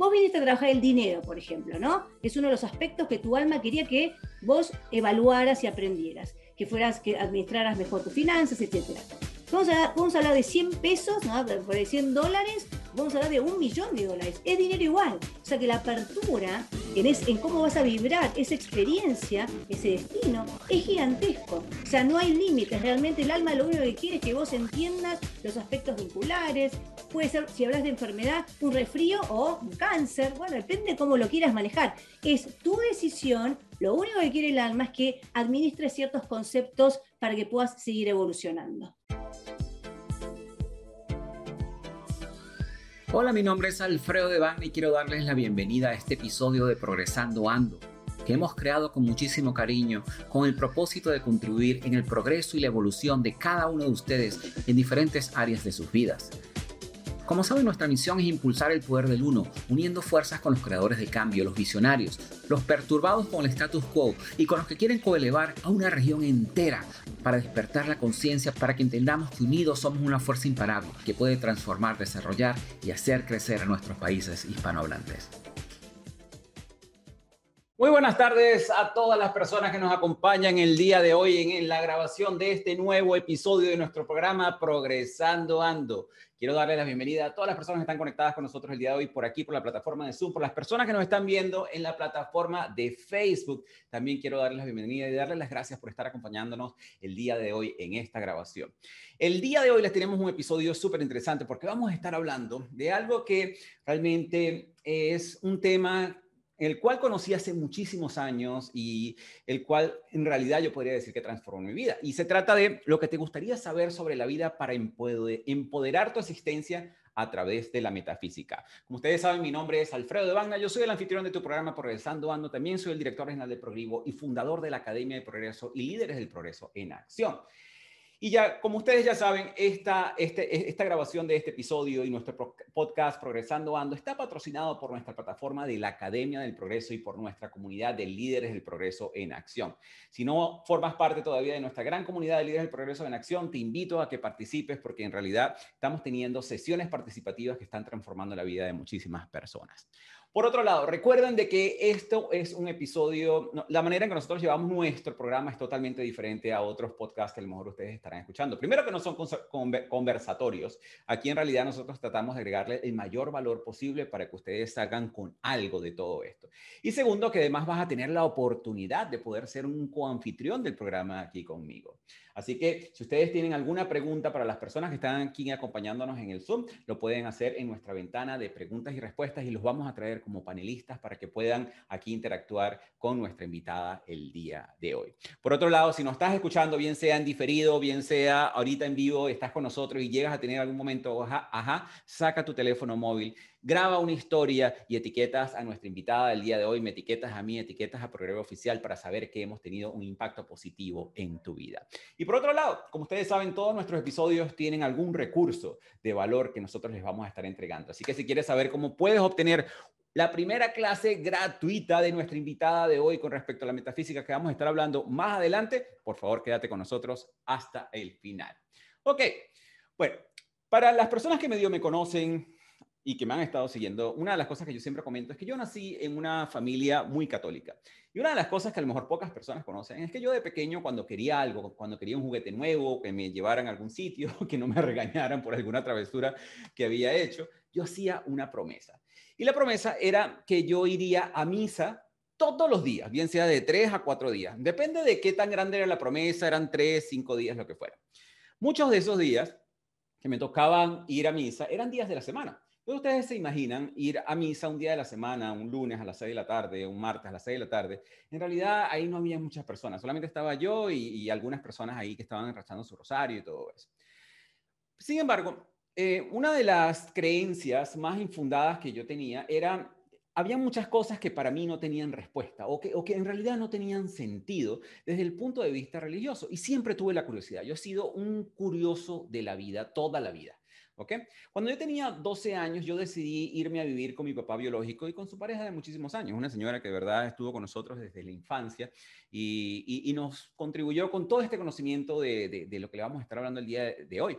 Vos viniste a trabajar el dinero, por ejemplo, ¿no? Es uno de los aspectos que tu alma quería que vos evaluaras y aprendieras, que fueras, que administraras mejor tus finanzas, etcétera. Vamos a, vamos a hablar de 100 pesos, ¿no? por 100 dólares, vamos a hablar de un millón de dólares. Es dinero igual. O sea que la apertura en, en cómo vas a vibrar esa experiencia, ese destino, es gigantesco. O sea, no hay límites. Realmente el alma lo único que quiere es que vos entiendas los aspectos vinculares. Puede ser, si hablas de enfermedad, un resfrío o un cáncer. Bueno, depende de cómo lo quieras manejar. Es tu decisión. Lo único que quiere el alma es que administres ciertos conceptos para que puedas seguir evolucionando. Hola, mi nombre es Alfredo de y quiero darles la bienvenida a este episodio de Progresando Ando, que hemos creado con muchísimo cariño con el propósito de contribuir en el progreso y la evolución de cada uno de ustedes en diferentes áreas de sus vidas. Como saben, nuestra misión es impulsar el poder del uno, uniendo fuerzas con los creadores de cambio, los visionarios, los perturbados con el status quo y con los que quieren coelevar a una región entera para despertar la conciencia, para que entendamos que unidos somos una fuerza imparable que puede transformar, desarrollar y hacer crecer a nuestros países hispanohablantes. Muy buenas tardes a todas las personas que nos acompañan el día de hoy en la grabación de este nuevo episodio de nuestro programa Progresando Ando. Quiero darle la bienvenida a todas las personas que están conectadas con nosotros el día de hoy por aquí, por la plataforma de Zoom, por las personas que nos están viendo en la plataforma de Facebook. También quiero darles la bienvenida y darles las gracias por estar acompañándonos el día de hoy en esta grabación. El día de hoy les tenemos un episodio súper interesante porque vamos a estar hablando de algo que realmente es un tema el cual conocí hace muchísimos años y el cual en realidad yo podría decir que transformó mi vida. Y se trata de lo que te gustaría saber sobre la vida para empoderar tu existencia a través de la metafísica. Como ustedes saben, mi nombre es Alfredo de Bagna, yo soy el anfitrión de tu programa Progresando Ando, también soy el director regional de Progrivo y fundador de la Academia de Progreso y Líderes del Progreso en Acción. Y ya, como ustedes ya saben, esta, este, e, esta grabación de este episodio y nuestro podcast Progresando Ando está patrocinado por nuestra plataforma de la Academia del Progreso y por nuestra comunidad de líderes del progreso en acción. Si no formas parte todavía de nuestra gran comunidad de líderes del progreso en acción, te invito a que participes porque en realidad estamos teniendo sesiones participativas que están transformando la vida de muchísimas personas. Por otro lado, recuerden de que esto es un episodio, la manera en que nosotros llevamos nuestro programa es totalmente diferente a otros podcasts que a lo mejor ustedes estarán escuchando. Primero que no son conversatorios. Aquí en realidad nosotros tratamos de agregarle el mayor valor posible para que ustedes salgan con algo de todo esto. Y segundo, que además vas a tener la oportunidad de poder ser un coanfitrión del programa aquí conmigo. Así que si ustedes tienen alguna pregunta para las personas que están aquí acompañándonos en el Zoom, lo pueden hacer en nuestra ventana de preguntas y respuestas y los vamos a traer como panelistas para que puedan aquí interactuar con nuestra invitada el día de hoy. Por otro lado, si nos estás escuchando, bien sea en diferido, bien sea ahorita en vivo, estás con nosotros y llegas a tener algún momento, ajá, ajá saca tu teléfono móvil, graba una historia y etiquetas a nuestra invitada del día de hoy, me etiquetas a mí, etiquetas a Progreso Oficial para saber que hemos tenido un impacto positivo en tu vida. Y por otro lado, como ustedes saben, todos nuestros episodios tienen algún recurso de valor que nosotros les vamos a estar entregando. Así que si quieres saber cómo puedes obtener la primera clase gratuita de nuestra invitada de hoy con respecto a la metafísica que vamos a estar hablando más adelante, por favor quédate con nosotros hasta el final. Ok, bueno, para las personas que medio me conocen, y que me han estado siguiendo, una de las cosas que yo siempre comento es que yo nací en una familia muy católica. Y una de las cosas que a lo mejor pocas personas conocen es que yo de pequeño, cuando quería algo, cuando quería un juguete nuevo, que me llevaran a algún sitio, que no me regañaran por alguna travesura que había hecho, yo hacía una promesa. Y la promesa era que yo iría a misa todos los días, bien sea de tres a cuatro días. Depende de qué tan grande era la promesa, eran tres, cinco días, lo que fuera. Muchos de esos días que me tocaban ir a misa eran días de la semana ustedes se imaginan ir a misa un día de la semana, un lunes a las 6 de la tarde, un martes a las 6 de la tarde. En realidad ahí no había muchas personas, solamente estaba yo y, algunas personas ahí que estaban enrachando su rosario y todo eso. Sin embargo, eh, una de las creencias más infundadas que yo tenía era, había muchas cosas que para mí no tenían respuesta o que en realidad no tenían sentido desde el punto de vista religioso. Y siempre tuve la curiosidad. Yo he sido un curioso de la vida, toda la vida. Cuando yo tenía 12 años, yo decidí irme a vivir con mi papá biológico y con su pareja de muchísimos años, una señora que de verdad estuvo con nosotros desde la infancia y, nos contribuyó con todo este conocimiento de, lo que le vamos a estar hablando el día de, hoy.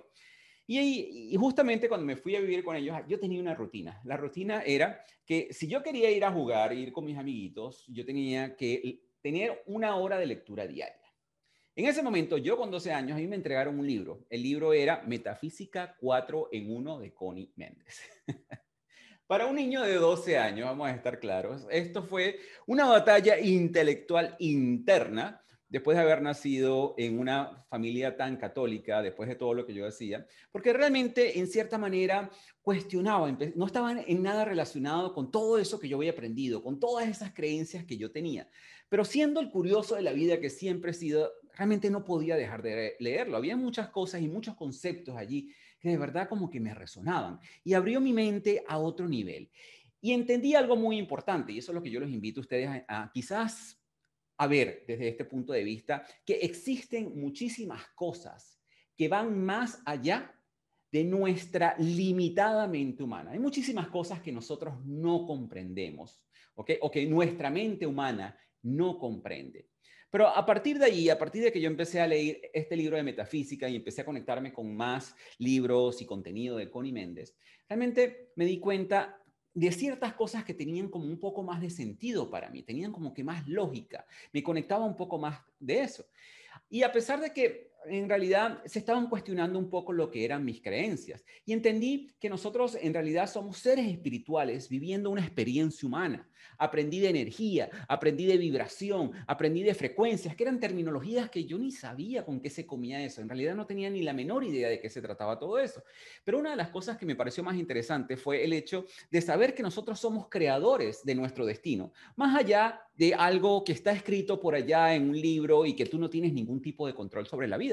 Y, justamente cuando me fui a vivir con ellos, yo tenía una rutina. La rutina era que si yo quería ir a jugar, ir con mis amiguitos, yo tenía que tener una hora de lectura diaria. En ese momento, yo con 12 años, a mí me entregaron un libro. El libro era Metafísica 4 en 1 de Connie Méndez. Para un niño de 12 años, vamos a estar claros, esto fue una batalla intelectual interna después de haber nacido en una familia tan católica, después de todo lo que yo decía, porque realmente en cierta manera cuestionaba, no estaba en nada relacionado con todo eso que yo había aprendido, con todas esas creencias que yo tenía. Pero siendo el curioso de la vida que siempre he sido, realmente no podía dejar de leerlo. Había muchas cosas y muchos conceptos allí que de verdad como que me resonaban y abrió mi mente a otro nivel. Y entendí algo muy importante, y eso es lo que yo los invito a ustedes a, quizás a ver desde este punto de vista, que existen muchísimas cosas que van más allá de nuestra limitada mente humana. Hay muchísimas cosas que nosotros no comprendemos, ¿ok? O que nuestra mente humana no comprende. Pero a partir de ahí, a partir de que yo empecé a leer este libro de metafísica y empecé a conectarme con más libros y contenido de Connie Méndez, realmente me di cuenta de ciertas cosas que tenían como un poco más de sentido para mí, tenían como que más lógica, me conectaba un poco más de eso. Y a pesar de que en realidad se estaban cuestionando un poco lo que eran mis creencias y entendí que nosotros en realidad somos seres espirituales viviendo una experiencia humana. Aprendí de energía, aprendí de vibración, aprendí de frecuencias, que eran terminologías que yo ni sabía con qué se comía eso. En realidad no tenía ni la menor idea de qué se trataba todo eso. Pero una de las cosas que me pareció más interesante fue el hecho de saber que nosotros somos creadores de nuestro destino, más allá de algo que está escrito por allá en un libro y que tú no tienes ningún tipo de control sobre la vida.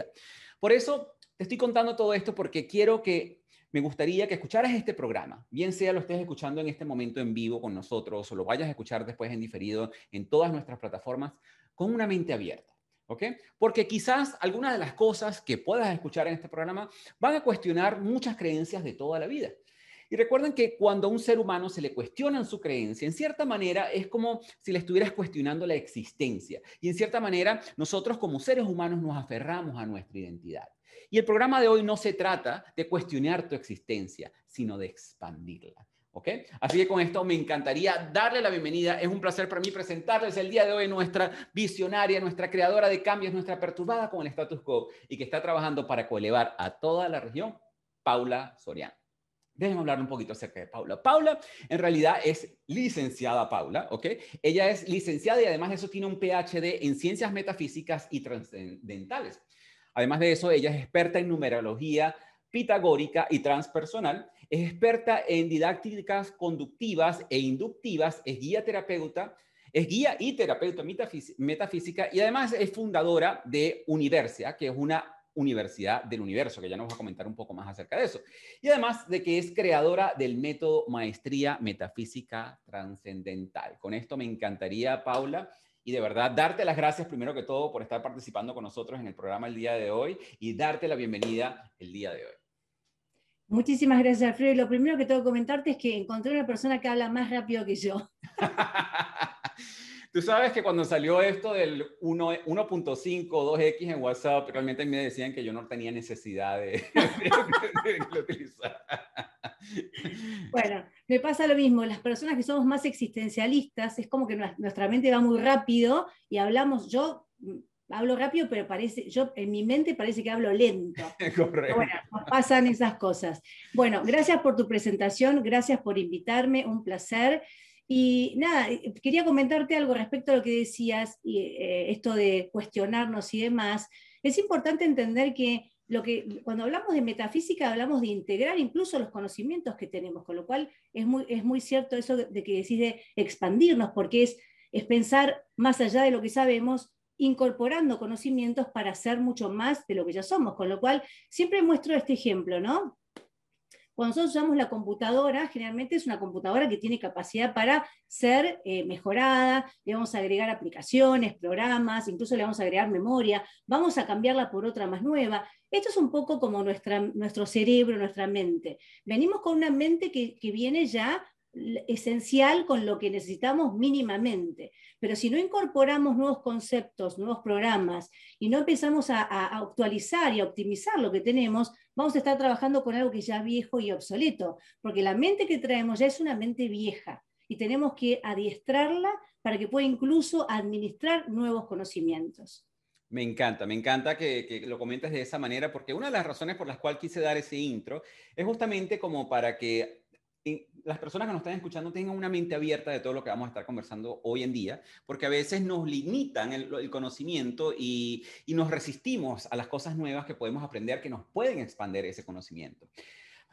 Por eso te estoy contando todo esto porque quiero que me gustaría que escucharas este programa, bien sea lo estés escuchando en este momento en vivo con nosotros o lo vayas a escuchar después en diferido en todas nuestras plataformas, con una mente abierta. ¿Ok? Porque quizás algunas de las cosas que puedas escuchar en este programa van a cuestionar muchas creencias de toda la vida. Y recuerden que cuando a un ser humano se le cuestiona su creencia, en cierta manera es como si le estuvieras cuestionando la existencia. Y en cierta manera nosotros como seres humanos nos aferramos a nuestra identidad. Y el programa de hoy no se trata de cuestionar tu existencia, sino de expandirla. ¿Ok? Así que con esto me encantaría darle la bienvenida. Es un placer para mí presentarles el día de hoy nuestra visionaria, nuestra creadora de cambios, nuestra perturbada con el status quo y que está trabajando para coelevar a toda la región, Paula Soriano. Déjenme hablar un poquito acerca de Paula. Paula en realidad es licenciada Paula, ¿ok? Ella es licenciada y además de eso tiene un PhD en ciencias metafísicas y trascendentales. Además de eso, ella es experta en numerología pitagórica y transpersonal, es experta en didácticas conductivas e inductivas, es guía terapeuta, es guía y terapeuta metafísica y además es fundadora de Universia, que es una Universidad del Universo, que ya nos va a comentar un poco más acerca de eso. Y además de que es creadora del método Maestría Metafísica Transcendental. Con esto me encantaría, Paula, y de verdad darte las gracias primero que todo por estar participando con nosotros en el programa el día de hoy y darte la bienvenida el día de hoy. Muchísimas gracias, Alfredo. Y lo primero que tengo que comentarte es que encontré una persona que habla más rápido que yo. Tú sabes que cuando salió esto del 1.5, 2X en WhatsApp, realmente me decían que yo no tenía necesidad de, utilizar. Bueno, me pasa lo mismo. Las personas que somos más existencialistas, es como que nuestra mente va muy rápido y hablamos, yo hablo rápido, pero parece, yo en mi mente parece que hablo lento. Correcto. Bueno, pasan esas cosas. Bueno, gracias por tu presentación, gracias por invitarme, un placer. Y nada, eh, quería comentarte algo respecto a lo que decías, y, eh, esto de cuestionarnos y demás. Es importante entender que, lo que cuando hablamos de metafísica hablamos de integrar incluso los conocimientos que tenemos, con lo cual es muy, es muy cierto eso de que decís de expandirnos, porque es, es pensar más allá de lo que sabemos, incorporando conocimientos para ser mucho más de lo que ya somos, con lo cual siempre muestro este ejemplo, ¿no? Cuando nosotros usamos la computadora, generalmente es una computadora que tiene capacidad para ser eh, mejorada, le vamos a agregar aplicaciones, programas, incluso le vamos a agregar memoria, vamos a cambiarla por otra más nueva. Esto es un poco como nuestro cerebro, nuestra mente. Venimos con una mente que, que viene ya esencial con lo que necesitamos mínimamente. Pero si no incorporamos nuevos conceptos, nuevos programas y no empezamos a, actualizar y a optimizar lo que tenemos, vamos a estar trabajando con algo que ya es viejo y obsoleto, porque la mente que traemos ya es una mente vieja y tenemos que adiestrarla para que pueda incluso administrar nuevos conocimientos. Me encanta, me encanta que, lo comentes de esa manera, porque una de las razones por las cuales quise dar ese intro es justamente como para que las personas que nos están escuchando tengan una mente abierta de todo lo que vamos a estar conversando hoy en día, porque a veces nos limitan el, conocimiento y, y, nos resistimos a las cosas nuevas que podemos aprender, que nos pueden expandir ese conocimiento.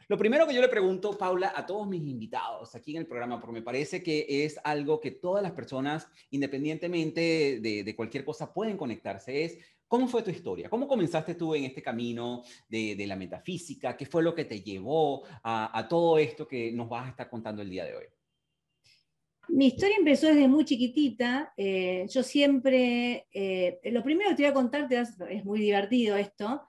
Lo primero que yo le pregunto, Paula, a todos mis invitados aquí en el programa, porque me parece que es algo que todas las personas, independientemente de, cualquier cosa, pueden conectarse, es ¿Cómo fue tu historia? ¿Cómo comenzaste tú en este camino de, la metafísica? ¿Qué fue lo que te llevó a, todo esto que nos vas a estar contando el día de hoy? Mi historia empezó desde muy chiquitita. Eh, yo siempre, eh, lo primero que te voy a contar, es muy divertido esto,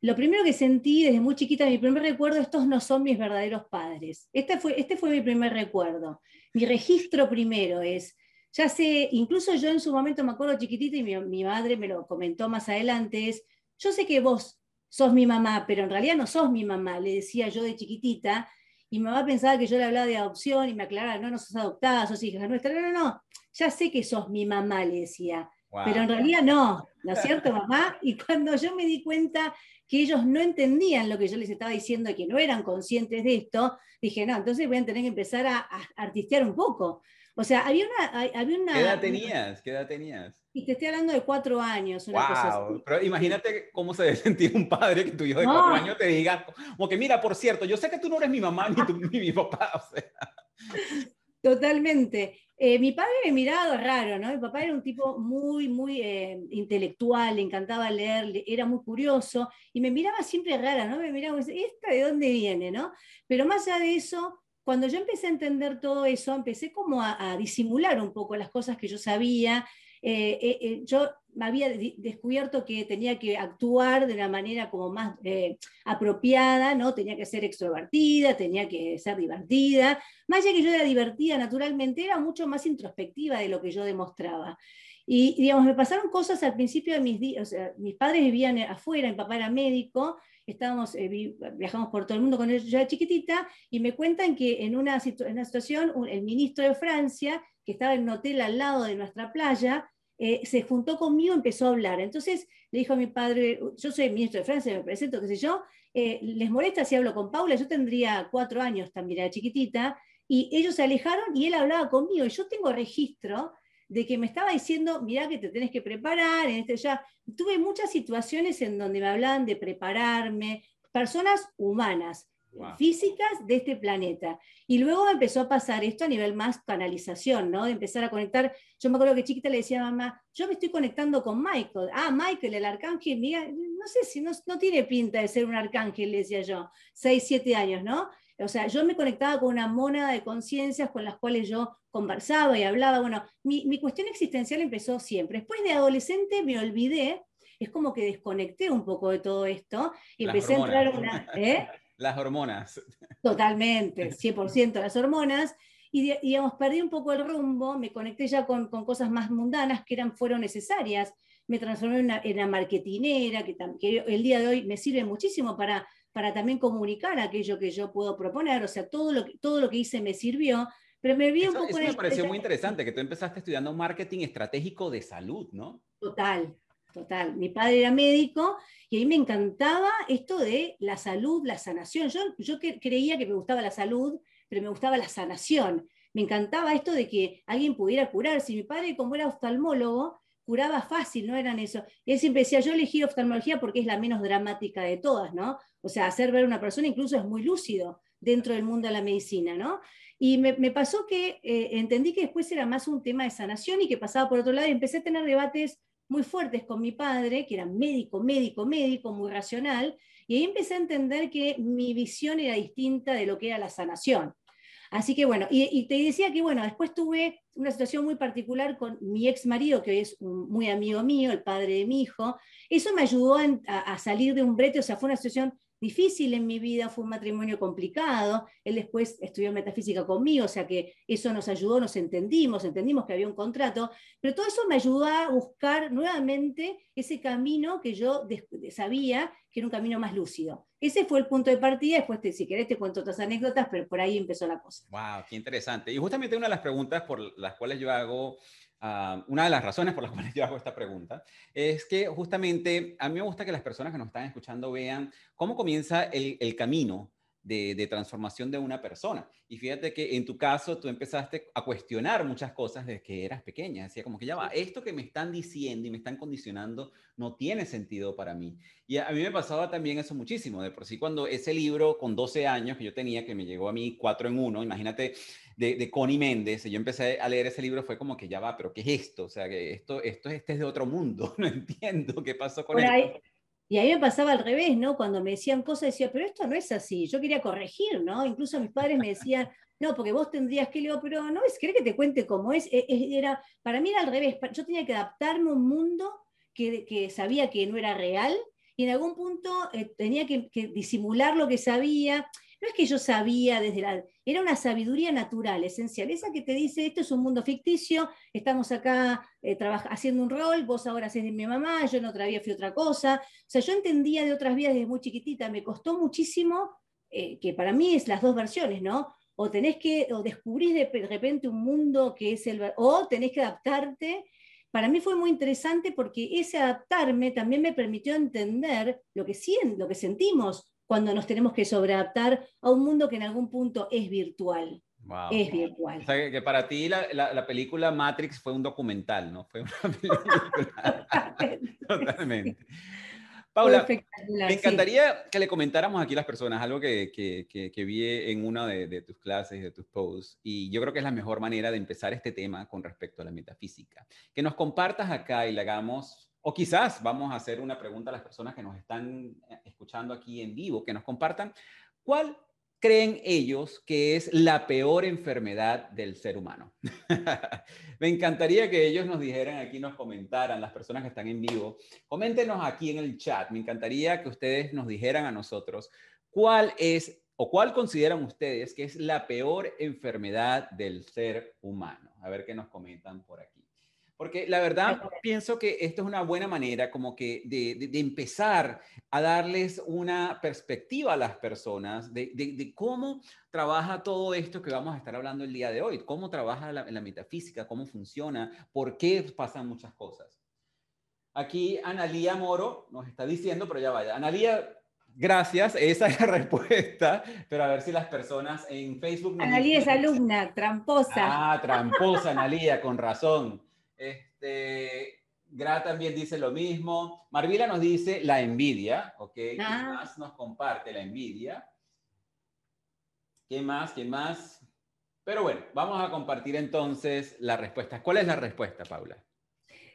lo primero que sentí desde muy chiquita, mi primer recuerdo, estos no son mis verdaderos padres. Este fue, este fue mi primer recuerdo. Mi registro primero es, ya sé, incluso yo en su momento me acuerdo chiquitita y mi, madre me lo comentó más adelante, es, yo sé que vos sos mi mamá, pero en realidad no sos mi mamá, le decía yo de chiquitita, y mi mamá pensaba que yo le hablaba de adopción y me aclaraba, no, no sos adoptada, sos hija nuestra, no, no, no, ya sé que sos mi mamá, le decía. Pero en realidad no, ¿no es cierto, mamá? Y cuando yo me di cuenta que ellos no entendían lo que yo les estaba diciendo y que no eran conscientes de esto, dije, no, entonces voy a tener que empezar a, artistear un poco. O sea, había una, había una... ¿Qué edad tenías? ¿Qué edad tenías? Y te estoy hablando de cuatro años. Una wow. Pero imagínate cómo se debe sentir un padre que tu hijo de cuatro años te diga, como que mira, por cierto, yo sé que tú no eres mi mamá ni, ni mi papá. O sea. Totalmente. Eh, mi padre me miraba raro, ¿no? Mi papá era un tipo muy, muy eh, intelectual, le encantaba leer, era muy curioso y me miraba siempre rara, ¿no? Me miraba y decía, ¿esta de dónde viene, no? Pero más allá de eso, cuando yo empecé a entender todo eso, empecé como a, a disimular un poco las cosas que yo sabía. Eh, yo había descubierto que tenía que actuar de una manera como más eh, apropiada, ¿no? Tenía que ser extrovertida, tenía que ser divertida. Más allá que yo era divertida naturalmente, era mucho más introspectiva de lo que yo demostraba. Y, digamos, me pasaron cosas al principio de mis días, o sea, mis padres vivían afuera, mi papá era médico, estábamos, eh, viajamos por todo el mundo con ellos, yo chiquitita, y me cuentan que en una, una situación, el ministro de Francia, que estaba en un hotel al lado de nuestra playa, eh, se juntó conmigo, empezó a hablar. Entonces le dijo a mi padre, yo soy ministro de Francia, me presento, qué sé yo, eh, ¿les molesta si hablo con Paula? Yo tendría cuatro años también, era chiquitita, y ellos se alejaron y él hablaba conmigo, y yo tengo registro de que me estaba diciendo, mira que te tenés que preparar, en este ya, tuve muchas situaciones en donde me hablaban de prepararme, personas humanas, físicas de este planeta. Y luego empezó a pasar esto a nivel más canalización, ¿no? De empezar a conectar. Yo me acuerdo que chiquita le decía a mamá, yo me estoy conectando con Michael. Ah, Michael, el arcángel, mira, no sé si no, no tiene pinta de ser un arcángel, le decía yo, seis, siete años, ¿no? O sea, yo me conectaba con una mónada de conciencias con las cuales yo conversaba y hablaba. Bueno, mi, mi cuestión existencial empezó siempre. Después de adolescente me olvidé, es como que desconecté un poco de todo esto y empecé a entrar en una... ¿eh? Las hormonas. Totalmente, 100% las hormonas. Y digamos, perdí un poco el rumbo, me conecté ya con, con cosas más mundanas que eran, fueron necesarias. Me transformé en una, en una marketinera, que, que, el día de hoy me sirve muchísimo para, para también comunicar aquello que yo puedo proponer. O sea, todo lo, todo lo que hice me sirvió, pero me vi un poco... Eso me pareció muy interesante, que tú empezaste estudiando marketing estratégico de salud, ¿no? Total, total. Mi padre era médico y a mí me encantaba esto de la salud, la sanación. Yo, yo creía que me gustaba la salud, pero me gustaba la sanación. Me encantaba esto de que alguien pudiera curar. Si mi padre, como era oftalmólogo, curaba fácil, no eran eso. Y él siempre decía, yo elegí oftalmología porque es la menos dramática de todas, ¿no? O sea, hacer ver a una persona incluso es muy lúcido dentro del mundo de la medicina, ¿no? Y me, pasó que eh, entendí que después era más un tema de sanación y que pasaba por otro lado y empecé a tener debates muy fuertes con mi padre, que era médico, médico, médico, muy racional, y ahí empecé a entender que mi visión era distinta de lo que era la sanación. Así que bueno, y, te decía que bueno, después tuve una situación muy particular con mi ex marido, que hoy es un, muy amigo mío, el padre de mi hijo. Eso me ayudó a, salir de un brete, o sea, fue una situación difícil en mi vida, fue un matrimonio complicado. Él después estudió metafísica conmigo, o sea que eso nos ayudó, nos entendimos, entendimos que había un contrato, pero todo eso me ayudó a buscar nuevamente ese camino que yo sabía que era un camino más lúcido. Ese fue el punto de partida, después si querés te cuento otras anécdotas, pero por ahí empezó la cosa. Wow, qué interesante. Y justamente una de las preguntas por las cuales yo hago una de las razones por las cuales yo hago esta pregunta es que justamente a mí me gusta que las personas que nos están escuchando vean cómo comienza el, el camino de, transformación de una persona. Y fíjate que en tu caso tú empezaste a cuestionar muchas cosas desde que eras pequeña. Decía como que ya va, esto que me están diciendo y me están condicionando no tiene sentido para mí. Y a, mí me pasaba también eso muchísimo. De por sí cuando ese libro con 12 años que yo tenía, que me llegó a mí cuatro en uno, imagínate, de, de Connie Méndez, yo empecé a leer ese libro, fue como que ya va, pero ¿qué es esto? O sea, que esto, esto este es de otro mundo, no entiendo qué pasó con él. Y a mí me pasaba al revés, ¿no? Cuando me decían cosas, decía, pero esto no es así. Yo quería corregir, ¿no? Incluso mis padres me decían, no, porque vos tendrías que, leer, pero no, es, ¿querés que te cuente cómo es? E, e, era, para mí era al revés. Yo tenía que adaptarme a un mundo que, que sabía que no era real y en algún punto eh, tenía que, que disimular lo que sabía no es que yo sabía desde la... Era una sabiduría natural, esencial, esa que te dice, esto es un mundo ficticio, estamos acá eh, haciendo un rol, vos ahora haces mi mamá, yo en otra vida fui otra cosa. O sea, yo entendía de otras vidas desde muy chiquitita, me costó muchísimo, eh, que para mí es las dos versiones, ¿no? O tenés que, o descubrís de repente un mundo que es el... o tenés que adaptarte para mí fue muy interesante porque ese adaptarme también me permitió entender lo que, lo que sentimos cuando nos tenemos que sobreadaptar a un mundo que en algún punto es virtual. Es virtual. O sea, que, para ti la, la, película Matrix fue un documental, ¿no? Fue una película. Totalmente. Paula, me encantaría que le comentáramos aquí a las personas algo que, que, que vi en una de, de, tus clases, de tus posts, y yo creo que es la mejor manera de empezar este tema con respecto a la metafísica. Que nos compartas acá y le hagamos o quizás vamos a hacer una pregunta a las personas que nos están eh, escuchando aquí en vivo, que nos compartan cuál creen ellos que es la peor enfermedad del ser humano. Me encantaría que ellos nos dijeran aquí, nos comentaran, las personas que están en vivo. Coméntenos aquí en el chat. Me encantaría que ustedes nos dijeran a nosotros cuál es o cuál consideran ustedes que es la peor enfermedad del ser humano. A ver qué nos comentan por aquí. Porque la verdad pienso que esto es una buena manera como que de, empezar a darles una perspectiva a las personas de, cómo trabaja todo esto que vamos a estar hablando el día de hoy, cómo trabaja la, la metafísica, cómo funciona, por qué pasan muchas cosas. Aquí Analía Moro nos está diciendo, pero ya vaya, Analía, Gracias, esa es la respuesta, pero a ver si las personas en Facebook... Analía es alumna, tramposa. Ah, tramposa, Analía, con razón. Este, Gra también dice lo mismo. Marvila nos dice la envidia, ¿ok? ¿Quién ah. más nos comparte la envidia? ¿Qué más? ¿Qué más? Pero bueno, vamos a compartir entonces la respuesta. ¿Cuál es la respuesta, Paula?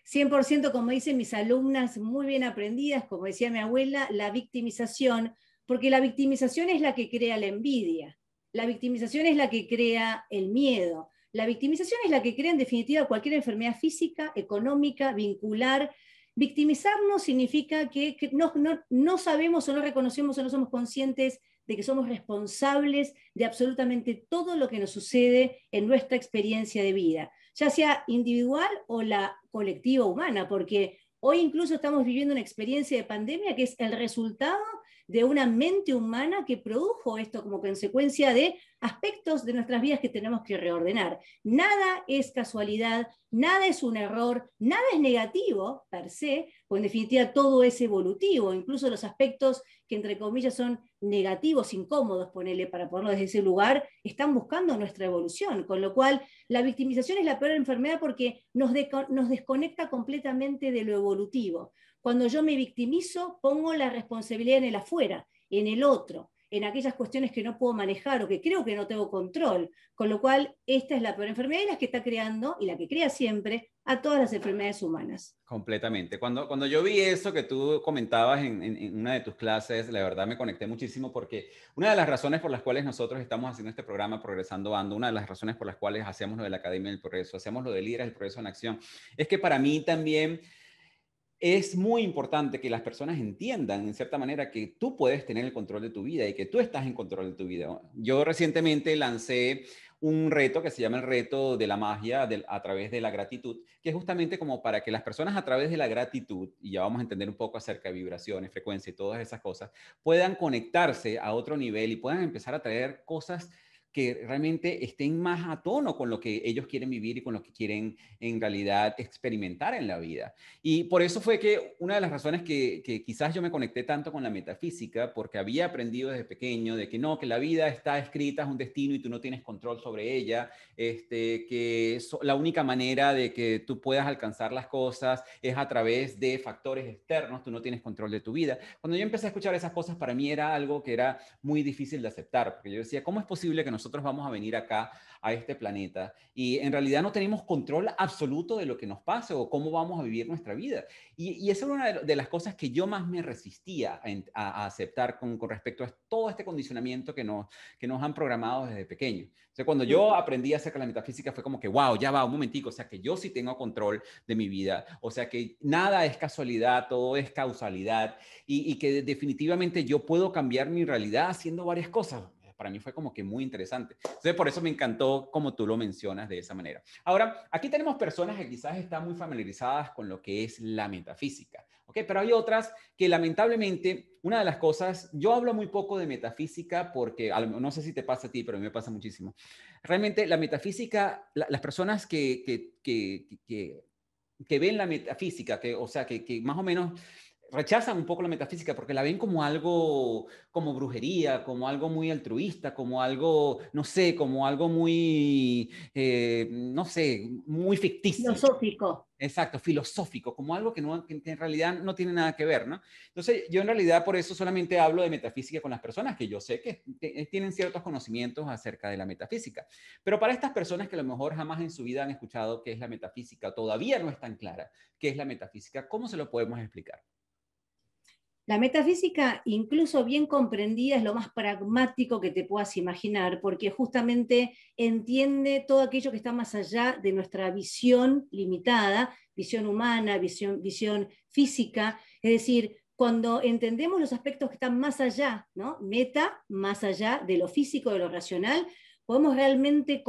100% como dicen mis alumnas, muy bien aprendidas, como decía mi abuela, la victimización, porque la victimización es la que crea la envidia, la victimización es la que crea el miedo, la victimización es la que crea en definitiva cualquier enfermedad física, económica, vincular. Victimizarnos significa que, no, no, sabemos o no reconocemos o no somos conscientes de que somos responsables de absolutamente todo lo que nos sucede en nuestra experiencia de vida, ya sea individual o la colectiva humana, porque hoy incluso estamos viviendo una experiencia de pandemia que es el resultado de una mente humana que produjo esto como consecuencia de aspectos de nuestras vidas que tenemos que reordenar. Nada es casualidad, nada es un error, nada es negativo per se, o en definitiva todo es evolutivo, incluso los aspectos que entre comillas son negativos, incómodos, ponerle para ponerlo desde ese lugar, están buscando nuestra evolución, con lo cual la victimización es la peor enfermedad porque nos desconecta completamente de lo evolutivo. Cuando yo me victimizo, pongo la responsabilidad en el afuera, en el otro, en aquellas cuestiones que no puedo manejar o que creo que no tengo control. Con lo cual, esta es la peor enfermedad y la que está creando, y la que crea siempre, a todas las enfermedades humanas. Completamente. Cuando, cuando yo vi eso que tú comentabas en, en, una de tus clases, la verdad me conecté muchísimo porque una de las razones por las cuales nosotros estamos haciendo este programa Progresando Ando, una de las razones por las cuales hacemos lo de la Academia del Progreso, hacemos lo de Líderes del Progreso en Acción, es que para mí también es muy importante que las personas entiendan, en cierta manera, que tú puedes tener el control de tu vida y que tú estás en control de tu vida. Yo recientemente lancé un reto que se llama el reto de la magia a través de la gratitud, que es justamente como para que las personas a través de la gratitud, y ya vamos a entender un poco acerca de vibraciones, frecuencia y todas esas cosas, puedan conectarse a otro nivel y puedan empezar a traer cosas que realmente estén más a tono con lo que ellos quieren vivir y con lo que quieren en realidad experimentar en la vida. Y por eso fue que una de las razones que, quizás yo me conecté tanto con la metafísica, porque había aprendido desde pequeño de que no, que la vida está escrita, es un destino y tú no tienes control sobre ella, este, que la única manera de que tú puedas alcanzar las cosas es a través de factores externos, tú no tienes control de tu vida. Cuando yo empecé a escuchar esas cosas, para mí era algo que era muy difícil de aceptar, porque yo decía, ¿cómo es posible que nosotros nosotros vamos a venir acá a este planeta y en realidad no tenemos control absoluto de lo que nos pase o cómo vamos a vivir nuestra vida. Y, y esa era una de, las cosas que yo más me resistía a, aceptar con, con, respecto a todo este condicionamiento que nos, que nos han programado desde pequeño. O sea, cuando yo aprendí acerca de la metafísica fue como que, wow, ya va, un momentico, o sea, que yo sí tengo control de mi vida, o sea, que nada es casualidad, todo es causalidad y, y que definitivamente yo puedo cambiar mi realidad haciendo varias cosas para mí fue como que muy interesante. Entonces, por eso me encantó como tú lo mencionas de esa manera. Ahora, aquí tenemos personas que quizás están muy familiarizadas con lo que es la metafísica, ¿ok? Pero hay otras que lamentablemente, una de las cosas, yo hablo muy poco de metafísica porque, no sé si te pasa a ti, pero a mí me pasa muchísimo. Realmente la metafísica, las personas que, que, que, que, ven la metafísica, que, o sea, que, que más o menos rechazan un poco la metafísica porque la ven como algo, como brujería, como algo muy altruista, como algo, no sé, como algo muy, eh, no sé, muy ficticio. Filosófico. Exacto, filosófico, como algo que, no, que en realidad no tiene nada que ver, ¿no? Entonces, yo en realidad por eso solamente hablo de metafísica con las personas que yo sé que tienen ciertos conocimientos acerca de la metafísica. Pero para estas personas que a lo mejor jamás en su vida han escuchado qué es la metafísica, todavía no es tan clara qué es la metafísica, ¿cómo se lo podemos explicar? La metafísica, incluso bien comprendida, es lo más pragmático que te puedas imaginar, porque justamente entiende todo aquello que está más allá de nuestra visión limitada, visión humana, visión, física. Es decir, cuando entendemos los aspectos que están más allá, ¿no? Meta, más allá de lo físico, de lo racional, podemos realmente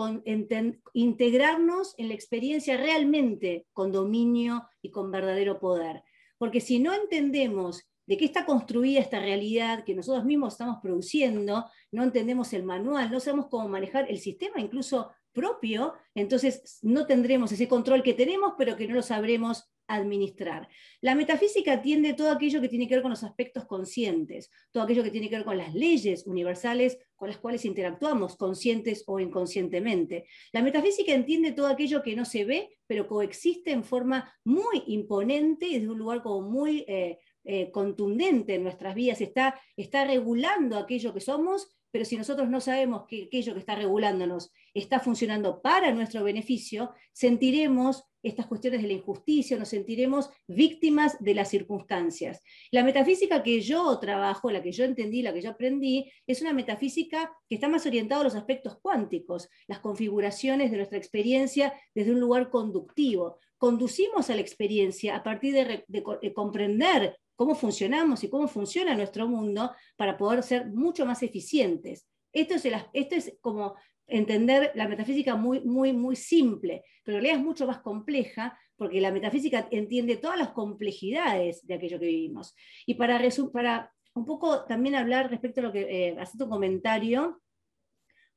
integrarnos en la experiencia realmente con dominio y con verdadero poder. Porque si no entendemos de qué está construida esta realidad que nosotros mismos estamos produciendo, no entendemos el manual, no sabemos cómo manejar el sistema incluso propio, entonces no tendremos ese control que tenemos, pero que no lo sabremos administrar. La metafísica atiende todo aquello que tiene que ver con los aspectos conscientes, todo aquello que tiene que ver con las leyes universales con las cuales interactuamos, conscientes o inconscientemente. La metafísica entiende todo aquello que no se ve, pero coexiste en forma muy imponente y desde un lugar como muy eh, eh, contundente en nuestras vidas, está, está regulando aquello que somos, pero si nosotros no sabemos que aquello que está regulándonos está funcionando para nuestro beneficio, sentiremos estas cuestiones de la injusticia, nos sentiremos víctimas de las circunstancias. La metafísica que yo trabajo, la que yo entendí, la que yo aprendí, es una metafísica que está más orientada a los aspectos cuánticos, las configuraciones de nuestra experiencia desde un lugar conductivo. Conducimos a la experiencia a partir de comprender cómo funcionamos y cómo funciona nuestro mundo para poder ser mucho más eficientes. Esto es, como entender la metafísica muy, muy, muy simple, pero en realidad es mucho más compleja porque la metafísica entiende todas las complejidades de aquello que vivimos. Y para, para un poco también hablar respecto a lo que, eh, hacer tu comentario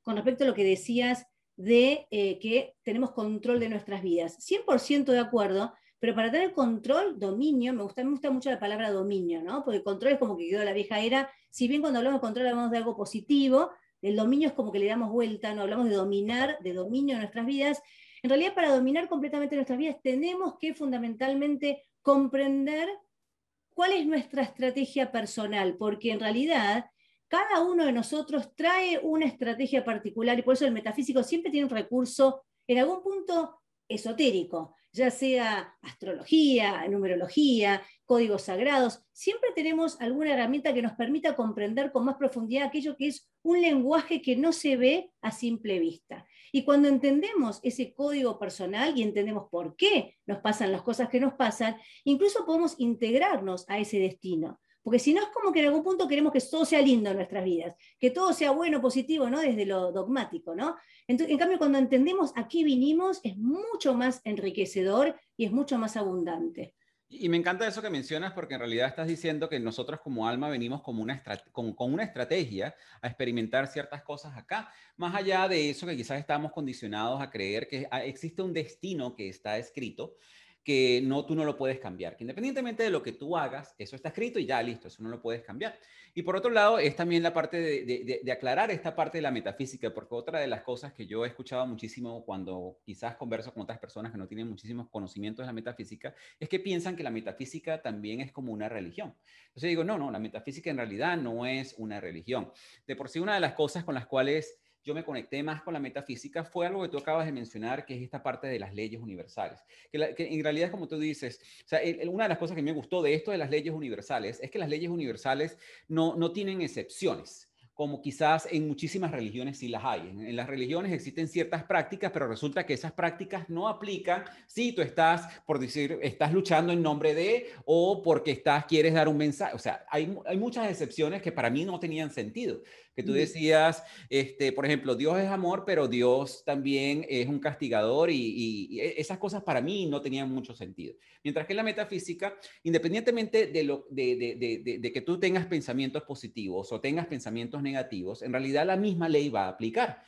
con respecto a lo que decías de eh, que tenemos control de nuestras vidas. 100% de acuerdo, pero para tener control, dominio, me gusta, me gusta mucho la palabra dominio, ¿no? Porque control es como que quedó la vieja era, si bien cuando hablamos de control hablamos de algo positivo, el dominio es como que le damos vuelta, no hablamos de dominar, de dominio de nuestras vidas. En realidad, para dominar completamente nuestras vidas, tenemos que fundamentalmente comprender cuál es nuestra estrategia personal, porque en realidad cada uno de nosotros trae una estrategia particular y por eso el metafísico siempre tiene un recurso en algún punto esotérico. Ya sea astrología, numerología, códigos sagrados, siempre tenemos alguna herramienta que nos permita comprender con más profundidad aquello que es un lenguaje que no se ve a simple vista. Y cuando entendemos ese código personal y entendemos por qué nos pasan las cosas que nos pasan, incluso podemos integrarnos a ese destino. Porque si no es como que en algún punto queremos que todo sea lindo en nuestras vidas, que todo sea bueno, positivo, ¿no? Desde lo dogmático, ¿no? en cambio, cuando entendemos a qué vinimos, es mucho más enriquecedor y es mucho más abundante. Y me encanta eso que mencionas porque en realidad estás diciendo que nosotros como alma venimos como una con, con, una estrategia a experimentar ciertas cosas acá, más allá de eso que quizás estamos condicionados a creer que existe un destino que está escrito que no, tú no lo puedes cambiar, que independientemente de lo que tú hagas, eso está escrito y ya listo, eso no lo puedes cambiar. Y por otro lado, es también la parte de, de, aclarar esta parte de la metafísica, porque otra de las cosas que yo he escuchado muchísimo cuando quizás converso con otras personas que no tienen muchísimos conocimientos de la metafísica, es que piensan que la metafísica también es como una religión. Entonces digo, no, no, la metafísica en realidad no es una religión. De por sí, una de las cosas con las cuales yo me conecté más con la metafísica fue algo que tú acabas de mencionar, que es esta parte de las leyes universales. Que, en realidad, como tú dices, una de las cosas que me gustó de esto de las leyes universales es que las leyes universales no, no tienen excepciones como quizás en muchísimas religiones sí las hay. En, las religiones existen ciertas prácticas, pero resulta que esas prácticas no aplican si tú estás, por decir, estás luchando en nombre de o porque estás, quieres dar un mensaje. O sea, hay, hay muchas excepciones que para mí no tenían sentido que tú decías, este, por ejemplo, Dios es amor, pero Dios también es un castigador y, e, esas cosas para mí no tenían mucho sentido. Mientras que en la metafísica, independientemente de, lo, de, de, que tú tengas pensamientos positivos o tengas pensamientos negativos, en realidad la misma ley va a aplicar.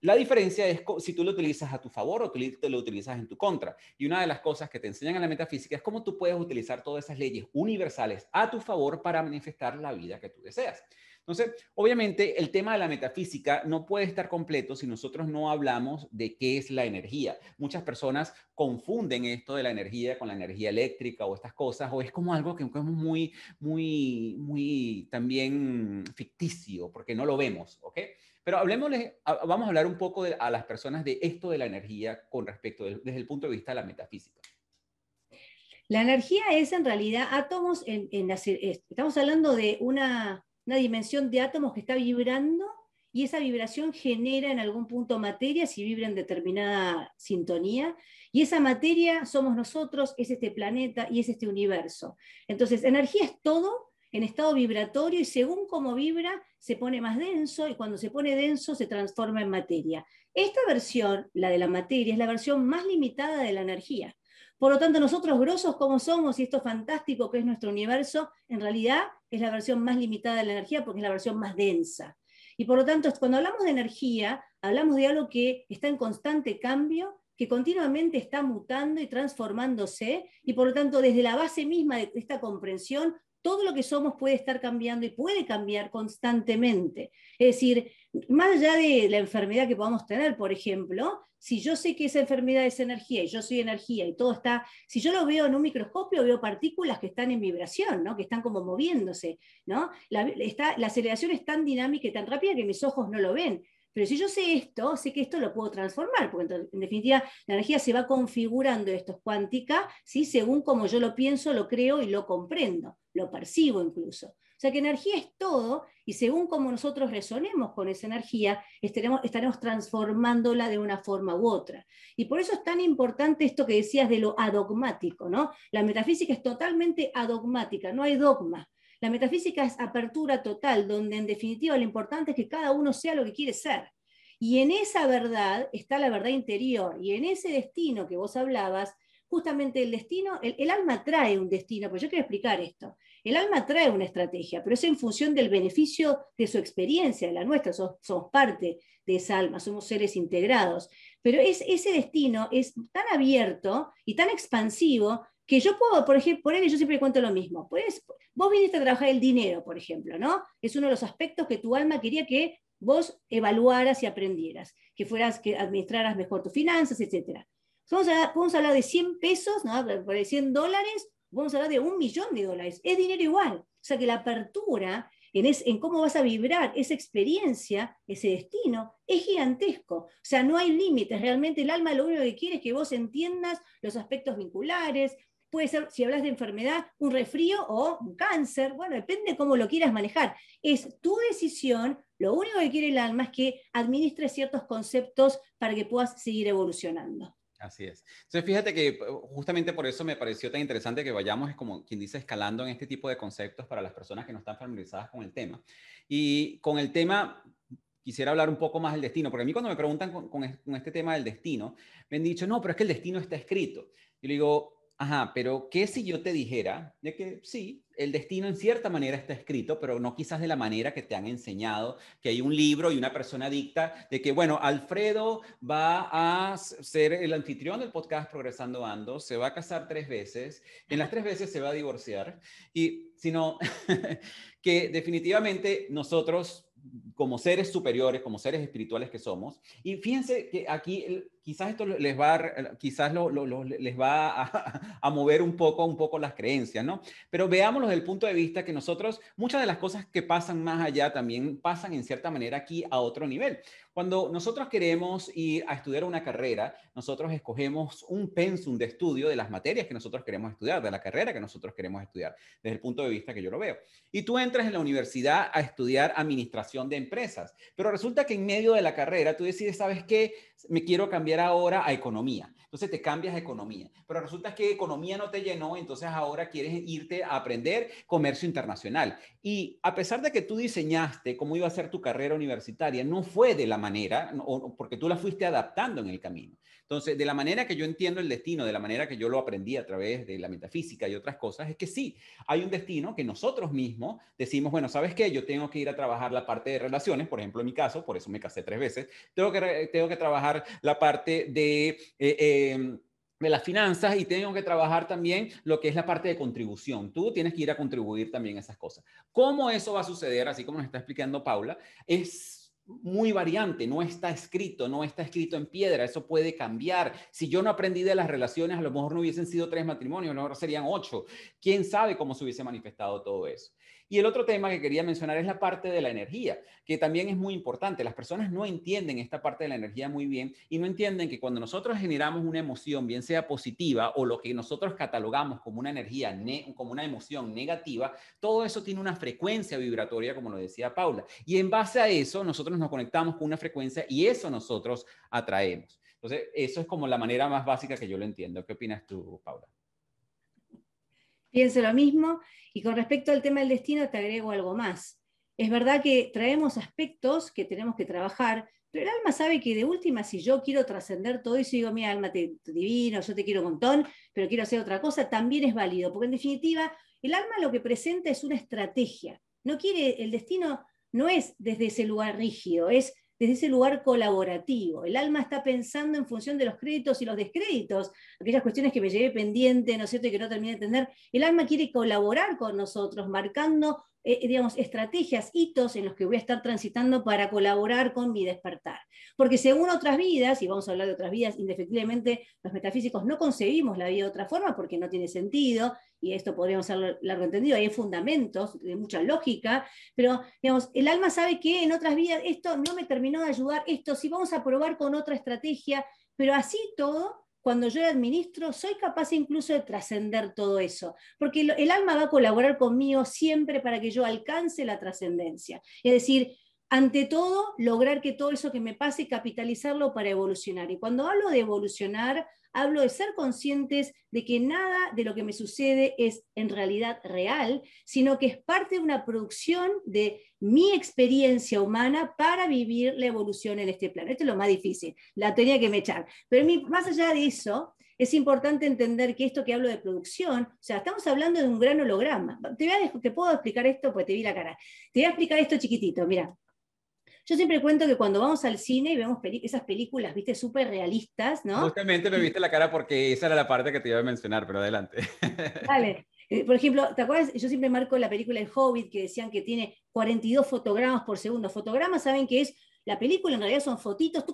La diferencia es si tú lo utilizas a tu favor o tú lo utilizas en tu contra. Y una de las cosas que te enseñan en la metafísica es cómo tú puedes utilizar todas esas leyes universales a tu favor para manifestar la vida que tú deseas. Entonces, obviamente, el tema de la metafísica no puede estar completo si nosotros no hablamos de qué es la energía. Muchas personas confunden esto de la energía con la energía eléctrica o estas cosas, o es como algo que es muy, muy, muy también ficticio, porque no lo vemos, ¿ok? Pero hablemos, vamos a hablar un poco a las personas de esto de la energía con respecto, desde el punto de vista de la metafísica. La energía es en realidad átomos, en, en, estamos hablando de una, una dimensión de átomos que está vibrando y esa vibración genera en algún punto materia si vibra en determinada sintonía. Y esa materia somos nosotros, es este planeta y es este universo. Entonces, energía es todo en estado vibratorio y según cómo vibra se pone más denso y cuando se pone denso se transforma en materia. Esta versión, la de la materia, es la versión más limitada de la energía. Por lo tanto, nosotros grosos como somos y esto fantástico que es nuestro universo, en realidad es la versión más limitada de la energía porque es la versión más densa. Y por lo tanto, cuando hablamos de energía, hablamos de algo que está en constante cambio, que continuamente está mutando y transformándose, y por lo tanto, desde la base misma de esta comprensión, todo lo que somos puede estar cambiando y puede cambiar constantemente. Es decir, más allá de la enfermedad que podamos tener, por ejemplo, si yo sé que esa enfermedad es energía y yo soy energía y todo está, si yo lo veo en un microscopio, veo partículas que están en vibración, ¿no? que están como moviéndose. ¿no? La, la aceleración es tan dinámica y tan rápida que mis ojos no lo ven. Pero si yo sé esto, sé que esto lo puedo transformar, porque en definitiva la energía se va configurando, esto es cuántica, ¿sí? según como yo lo pienso, lo creo y lo comprendo, lo percibo incluso. O sea que energía es todo y según como nosotros resonemos con esa energía, estaremos, estaremos transformándola de una forma u otra. Y por eso es tan importante esto que decías de lo adogmático, ¿no? La metafísica es totalmente adogmática, no hay dogma. La metafísica es apertura total, donde en definitiva lo importante es que cada uno sea lo que quiere ser. Y en esa verdad está la verdad interior. Y en ese destino que vos hablabas, justamente el destino, el, alma trae un destino, pero yo quiero explicar esto. El alma trae una estrategia, pero es en función del beneficio de su experiencia, de la nuestra. Somos, parte de esa alma, somos seres integrados. Pero es, ese destino es tan abierto y tan expansivo que yo puedo, por ejemplo, por yo siempre cuento lo mismo. Pues, vos viniste a trabajar el dinero, por ejemplo, ¿no? Es uno de los aspectos que tu alma quería que vos evaluaras y aprendieras, que fueras, que administraras mejor tus finanzas, etc. Vamos a, podemos hablar de 100 pesos, ¿no? de 100 dólares, vamos a hablar de un millón de dólares. Es dinero igual. O sea que la apertura en, en cómo vas a vibrar esa experiencia, ese destino, es gigantesco. O sea, no hay límites. Realmente el alma lo único que quiere es que vos entiendas los aspectos vinculares, puede ser, si hablas de enfermedad, un resfrío o un cáncer, bueno, depende de cómo lo quieras manejar. Es tu decisión, lo único que quiere el alma es que administres ciertos conceptos para que puedas seguir evolucionando. Así es. Entonces, fíjate que eh, justamente por eso me pareció tan interesante que vayamos, es como quien dice, escalando en este tipo de conceptos para las personas que no están familiarizadas con el tema. Y con el tema, quisiera hablar un poco más del destino, porque a mí cuando me preguntan con, con este tema del destino, me han dicho, no, pero es que el destino está escrito. Yo le digo, Ajá, pero ¿qué si yo te dijera de que sí, el destino en cierta manera está escrito, pero no quizás de la manera que te han enseñado, que hay un libro y una persona dicta de que, bueno, Alfredo va a ser el anfitrión del podcast Progresando Ando, se va a casar tres veces, en las tres veces se va a divorciar, y sino que definitivamente nosotros como seres superiores, como seres espirituales que somos, y fíjense que aquí quizás esto les va, a, quizás les va a, mover un poco, un poco las creencias, ¿no? Pero veámoslo desde el punto de vista que nosotros, muchas de las cosas que pasan más allá también pasan en cierta manera aquí a otro nivel. Cuando nosotros queremos ir a estudiar una carrera, nosotros escogemos un pensum de estudio de las materias que nosotros queremos estudiar, de la carrera que nosotros queremos estudiar, desde el punto de vista que yo lo veo. Y tú entras en la universidad a estudiar administración de empresas, pero resulta que en medio de la carrera tú decides, ¿sabes qué? Me quiero cambiar ahora a economía. Entonces te cambias a economía. Pero resulta que economía no te llenó, entonces ahora quieres irte a aprender comercio internacional. Y a pesar de que tú diseñaste cómo iba a ser tu carrera universitaria, no fue de la manera, porque tú la fuiste adaptando en el camino. Entonces, de la manera que yo entiendo el destino, de la manera que yo lo aprendí a través de la metafísica y otras cosas, es que sí, hay un destino que nosotros mismos decimos, bueno, ¿sabes qué? Yo tengo que ir a trabajar la parte de relaciones, por ejemplo, en mi caso, por eso me casé tres veces, tengo que, tengo que trabajar la parte de... Eh, em, de las finanzas y tengo que trabajar también lo que es la parte de contribución. Tú tienes que ir a contribuir también a esas cosas. ¿Cómo eso va a suceder? Así como nos está explicando Paula, es muy variante, no está escrito, no está escrito en piedra, eso puede cambiar. Si yo no aprendí de las relaciones, a lo mejor no hubiesen sido tres matrimonios, a lo mejor serían ocho. ¿Quién sabe cómo se hubiese manifestado todo eso? Y el otro tema que quería mencionar es la parte de la energía, que también es muy importante. Las personas no entienden esta parte de la energía muy bien y no entienden que cuando nosotros generamos una emoción, bien sea positiva o lo que nosotros catalogamos como una energía, como una emoción negativa, todo eso tiene una frecuencia vibratoria, como lo decía Paula. Y en base a eso, nosotros nos conectamos con una frecuencia y eso nosotros atraemos. Entonces, eso es como la manera más básica que yo lo entiendo. ¿Qué opinas tú, Paula? Pienso lo mismo. Y con respecto al tema del destino, te agrego algo más. Es verdad que traemos aspectos que tenemos que trabajar, pero el alma sabe que de última, si yo quiero trascender todo eso y digo, mi alma, te, divino, yo te quiero un montón, pero quiero hacer otra cosa, también es válido, porque en definitiva, el alma lo que presenta es una estrategia. No quiere, el destino no es desde ese lugar rígido, es desde ese lugar colaborativo. El alma está pensando en función de los créditos y los descréditos, aquellas cuestiones que me llevé pendiente, ¿no es cierto?, y que no terminé de entender. El alma quiere colaborar con nosotros, marcando eh, eh, digamos, estrategias, hitos en los que voy a estar transitando para colaborar con mi despertar. Porque según otras vidas, y vamos a hablar de otras vidas, indefectiblemente los metafísicos no concebimos la vida de otra forma porque no tiene sentido, y esto podríamos ser largo entendido, hay fundamentos de mucha lógica, pero digamos, el alma sabe que en otras vidas esto no me terminó de ayudar, esto sí vamos a probar con otra estrategia, pero así todo cuando yo administro, soy capaz incluso de trascender todo eso, porque el, alma va a colaborar conmigo siempre para que yo alcance la trascendencia. Es decir, ante todo, lograr que todo eso que me pase, capitalizarlo para evolucionar. Y cuando hablo de evolucionar, hablo de ser conscientes de que nada de lo que me sucede es en realidad real, sino que es parte de una producción de mi experiencia humana para vivir la evolución en este plano. Esto es lo más difícil, la tenía que me echar. Pero más allá de eso, es importante entender que esto que hablo de producción, o sea, estamos hablando de un gran holograma. Te, voy a, puedo explicar esto, pues te vi la cara. Te voy a explicar esto chiquitito, mira. Yo siempre cuento que cuando vamos al cine y vemos esas películas, viste, súper realistas, ¿no? Justamente me viste la cara porque esa era la parte que te iba a mencionar, pero adelante. Vale. Eh, por ejemplo, ¿te acuerdas? Yo siempre marco la película El Hobbit que decían que tiene 42 fotogramas por segundo. Fotogramas saben que es la película, en realidad son fotitos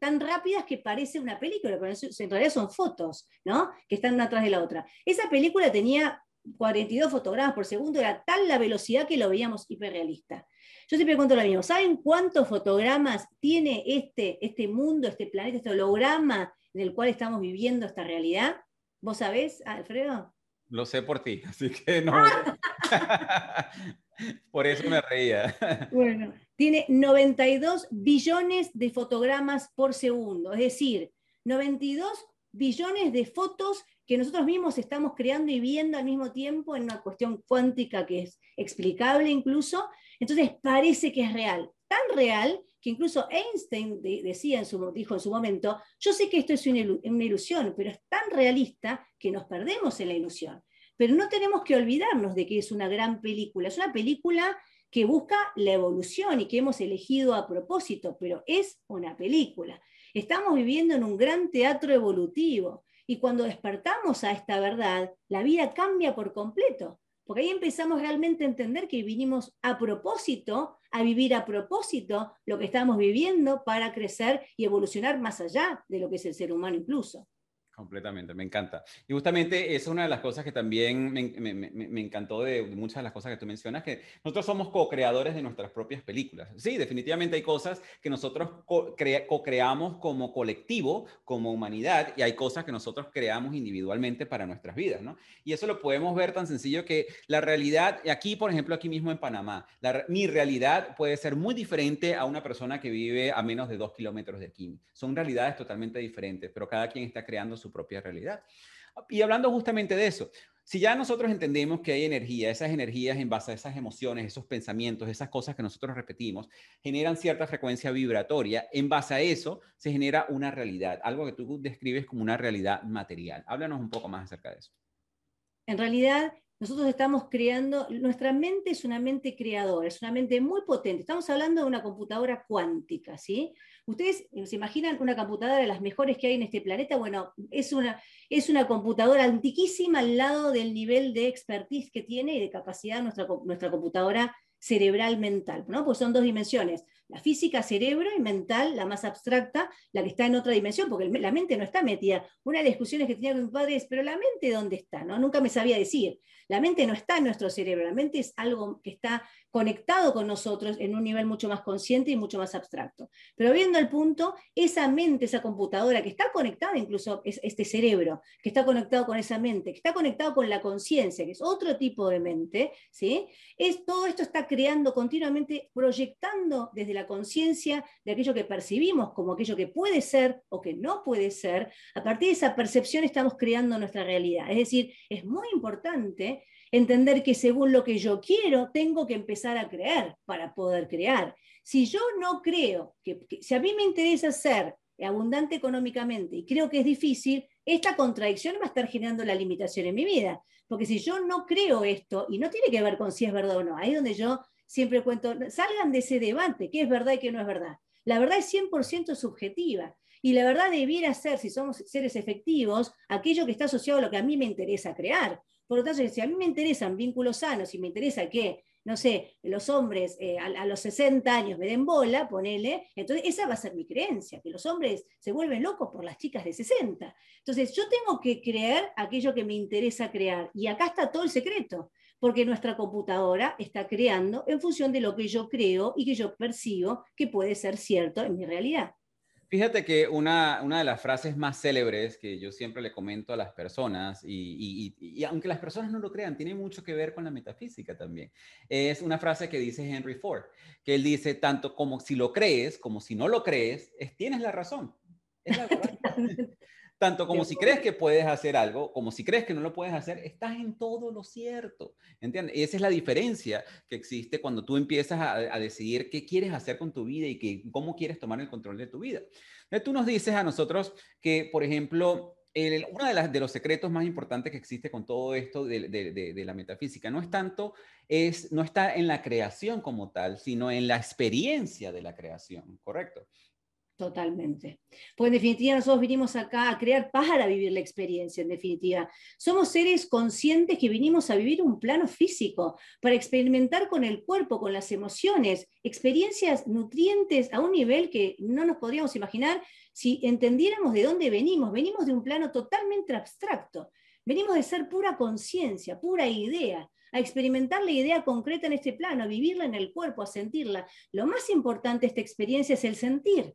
tan rápidas que parece una película, pero en realidad son fotos, ¿no? Que están una atrás de la otra. Esa película tenía 42 fotogramas por segundo, era tal la velocidad que lo veíamos hiperrealista. Yo siempre cuento lo mismo, ¿saben cuántos fotogramas tiene este, este mundo, este planeta, este holograma en el cual estamos viviendo esta realidad? ¿Vos sabés, Alfredo? Lo sé por ti, así que no. por eso me reía. Bueno, tiene 92 billones de fotogramas por segundo, es decir, 92 billones de fotos que nosotros mismos estamos creando y viendo al mismo tiempo en una cuestión cuántica que es explicable incluso. Entonces parece que es real, tan real que incluso Einstein decía en su, dijo en su momento, yo sé que esto es una ilusión, pero es tan realista que nos perdemos en la ilusión. Pero no tenemos que olvidarnos de que es una gran película, es una película que busca la evolución y que hemos elegido a propósito, pero es una película. Estamos viviendo en un gran teatro evolutivo y cuando despertamos a esta verdad, la vida cambia por completo, porque ahí empezamos realmente a entender que vinimos a propósito, a vivir a propósito lo que estamos viviendo para crecer y evolucionar más allá de lo que es el ser humano incluso. Completamente, me encanta. Y justamente es una de las cosas que también me, me, me, encantó de muchas de las cosas que tú mencionas, que nosotros somos co-creadores de nuestras propias películas. Sí, definitivamente hay cosas que nosotros co-creamos como colectivo, como humanidad, y hay cosas que nosotros creamos individualmente para nuestras vidas, ¿no? Y eso lo podemos ver tan sencillo que la realidad, aquí, por ejemplo, aquí mismo en Panamá, mi realidad puede ser muy diferente a una persona que vive a menos de dos kilómetros de aquí. Son realidades totalmente diferentes, pero cada quien está creando propia realidad. Y hablando justamente de eso, si ya nosotros entendemos que hay energía, esas energías en base a esas emociones, esos pensamientos, esas cosas que nosotros repetimos, generan cierta frecuencia vibratoria, en base a eso se genera una realidad, algo que tú describes como una realidad material. Háblanos un poco más acerca de eso. En realidad, nosotros estamos creando, nuestra mente es una mente creadora, es una mente muy potente. Estamos hablando de una computadora cuántica, ¿sí? Ustedes se imaginan una computadora de las mejores que hay en este planeta. Bueno, es una, es una computadora antiquísima al lado del nivel de expertise que tiene y de capacidad nuestra, nuestra computadora cerebral mental, ¿no? Pues son dos dimensiones, la física cerebro y mental, la más abstracta, la que está en otra dimensión, porque la mente no está metida. Una de las discusiones que tenía con mi padre es, pero la mente dónde está, ¿no? Nunca me sabía decir. La mente no está en nuestro cerebro, la mente es algo que está conectado con nosotros en un nivel mucho más consciente y mucho más abstracto. Pero viendo el punto, esa mente, esa computadora que está conectada, incluso es este cerebro, que está conectado con esa mente, que está conectado con la conciencia, que es otro tipo de mente, ¿sí? es, todo esto está creando continuamente, proyectando desde la conciencia de aquello que percibimos como aquello que puede ser o que no puede ser. A partir de esa percepción estamos creando nuestra realidad. Es decir, es muy importante entender que según lo que yo quiero, tengo que empezar a creer para poder crear. Si yo no creo, que, si a mí me interesa ser abundante económicamente y creo que es difícil, esta contradicción va a estar generando la limitación en mi vida. Porque si yo no creo esto, y no tiene que ver con si es verdad o no, ahí es donde yo siempre cuento, salgan de ese debate, qué es verdad y qué no es verdad. La verdad es 100% subjetiva. Y la verdad debiera ser, si somos seres efectivos, aquello que está asociado a lo que a mí me interesa crear. Por lo tanto, si a mí me interesan vínculos sanos y me interesa que, no sé, los hombres eh, a, los 60 años me den bola, ponele, entonces esa va a ser mi creencia, que los hombres se vuelven locos por las chicas de 60. Entonces, yo tengo que creer aquello que me interesa crear. Y acá está todo el secreto, porque nuestra computadora está creando en función de lo que yo creo y que yo percibo que puede ser cierto en mi realidad. Fíjate que una, una, de las frases más célebres que yo siempre le comento a las personas, y, y, aunque las personas no lo crean, tiene mucho que ver con la metafísica también, es una frase que dice Henry Ford, que él dice, tanto como si lo crees, como si no lo crees, es, tienes la razón. Es la verdad. Tanto como si crees que puedes hacer algo, como si crees que no lo puedes hacer, estás en todo lo cierto. ¿Entiendes? Y esa es la diferencia que existe cuando tú empiezas a, decidir qué quieres hacer con tu vida y que, cómo quieres tomar el control de tu vida. Entonces, tú nos dices a nosotros que, por ejemplo, uno de, las, de, los secretos más importantes que existe con todo esto de, de, la metafísica no es tanto, es, no está en la creación como tal, sino en la experiencia de la creación, ¿correcto? Totalmente. Pues en definitiva nosotros vinimos acá a crear para vivir la experiencia, en definitiva. Somos seres conscientes que vinimos a vivir un plano físico, para experimentar con el cuerpo, con las emociones, experiencias nutrientes a un nivel que no nos podríamos imaginar si entendiéramos de dónde venimos. Venimos de un plano totalmente abstracto. Venimos de ser pura conciencia, pura idea, a experimentar la idea concreta en este plano, a vivirla en el cuerpo, a sentirla. Lo más importante de esta experiencia es el sentir.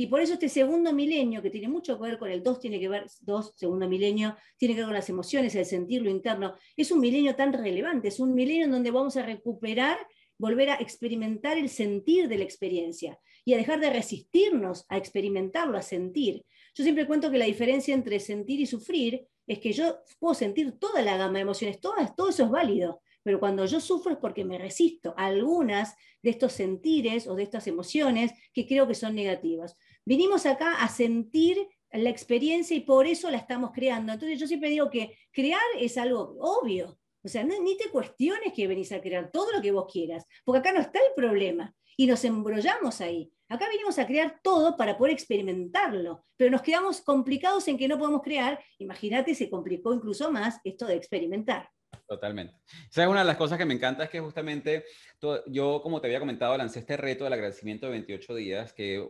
Y por eso este segundo milenio, que tiene mucho que ver con el dos, tiene que ver, dos, segundo milenio, tiene que ver con las emociones, el sentir, lo interno, es un milenio tan relevante, es un milenio en donde vamos a recuperar, volver a experimentar el sentir de la experiencia y a dejar de resistirnos a experimentarlo, a sentir. Yo siempre cuento que la diferencia entre sentir y sufrir es que yo puedo sentir toda la gama de emociones, todas, todo eso es válido, pero cuando yo sufro es porque me resisto a algunas de estos sentires o de estas emociones que creo que son negativas. Vinimos acá a sentir la experiencia y por eso la estamos creando. Entonces yo siempre digo que crear es algo obvio. O sea, ni te cuestiones que venís a crear todo lo que vos quieras, porque acá no está el problema y nos embrollamos ahí. Acá vinimos a crear todo para poder experimentarlo, pero nos quedamos complicados en que no podemos crear. Imagínate, se complicó incluso más esto de experimentar. Totalmente. ¿Sabes? Una de las cosas que me encanta es que justamente yo, como te había comentado, lancé este reto del agradecimiento de 28 días, que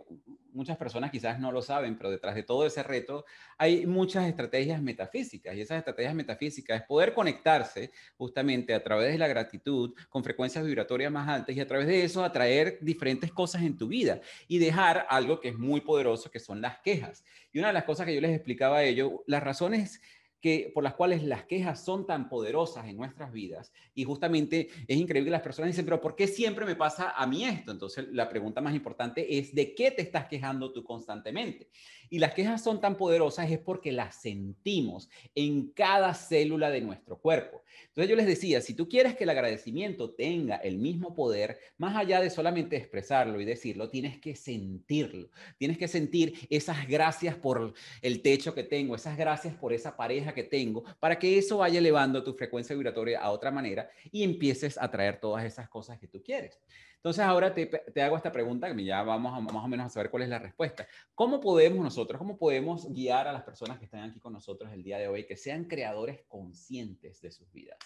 muchas personas quizás no lo saben, pero detrás de todo ese reto hay muchas estrategias metafísicas y esas estrategias metafísicas es poder conectarse justamente a través de la gratitud con frecuencias vibratorias más altas y a través de eso atraer diferentes cosas en tu vida y dejar algo que es muy poderoso, que son las quejas. Y una de las cosas que yo les explicaba a ellos, las razones que, por las cuales las quejas son tan poderosas en nuestras vidas. Y justamente es increíble que las personas dicen, pero ¿por qué siempre me pasa a mí esto? Entonces la pregunta más importante es, ¿de qué te estás quejando tú constantemente? Y las quejas son tan poderosas es porque las sentimos en cada célula de nuestro cuerpo. Entonces yo les decía, si tú quieres que el agradecimiento tenga el mismo poder, más allá de solamente expresarlo y decirlo, tienes que sentirlo. Tienes que sentir esas gracias por el techo que tengo, esas gracias por esa pareja que tengo, para que eso vaya elevando tu frecuencia vibratoria a otra manera y empieces a traer todas esas cosas que tú quieres. Entonces ahora te, te, hago esta pregunta, que ya vamos más o menos a saber cuál es la respuesta. ¿Cómo podemos nosotros, cómo podemos guiar a las personas que están aquí con nosotros el día de hoy, que sean creadores conscientes de sus vidas?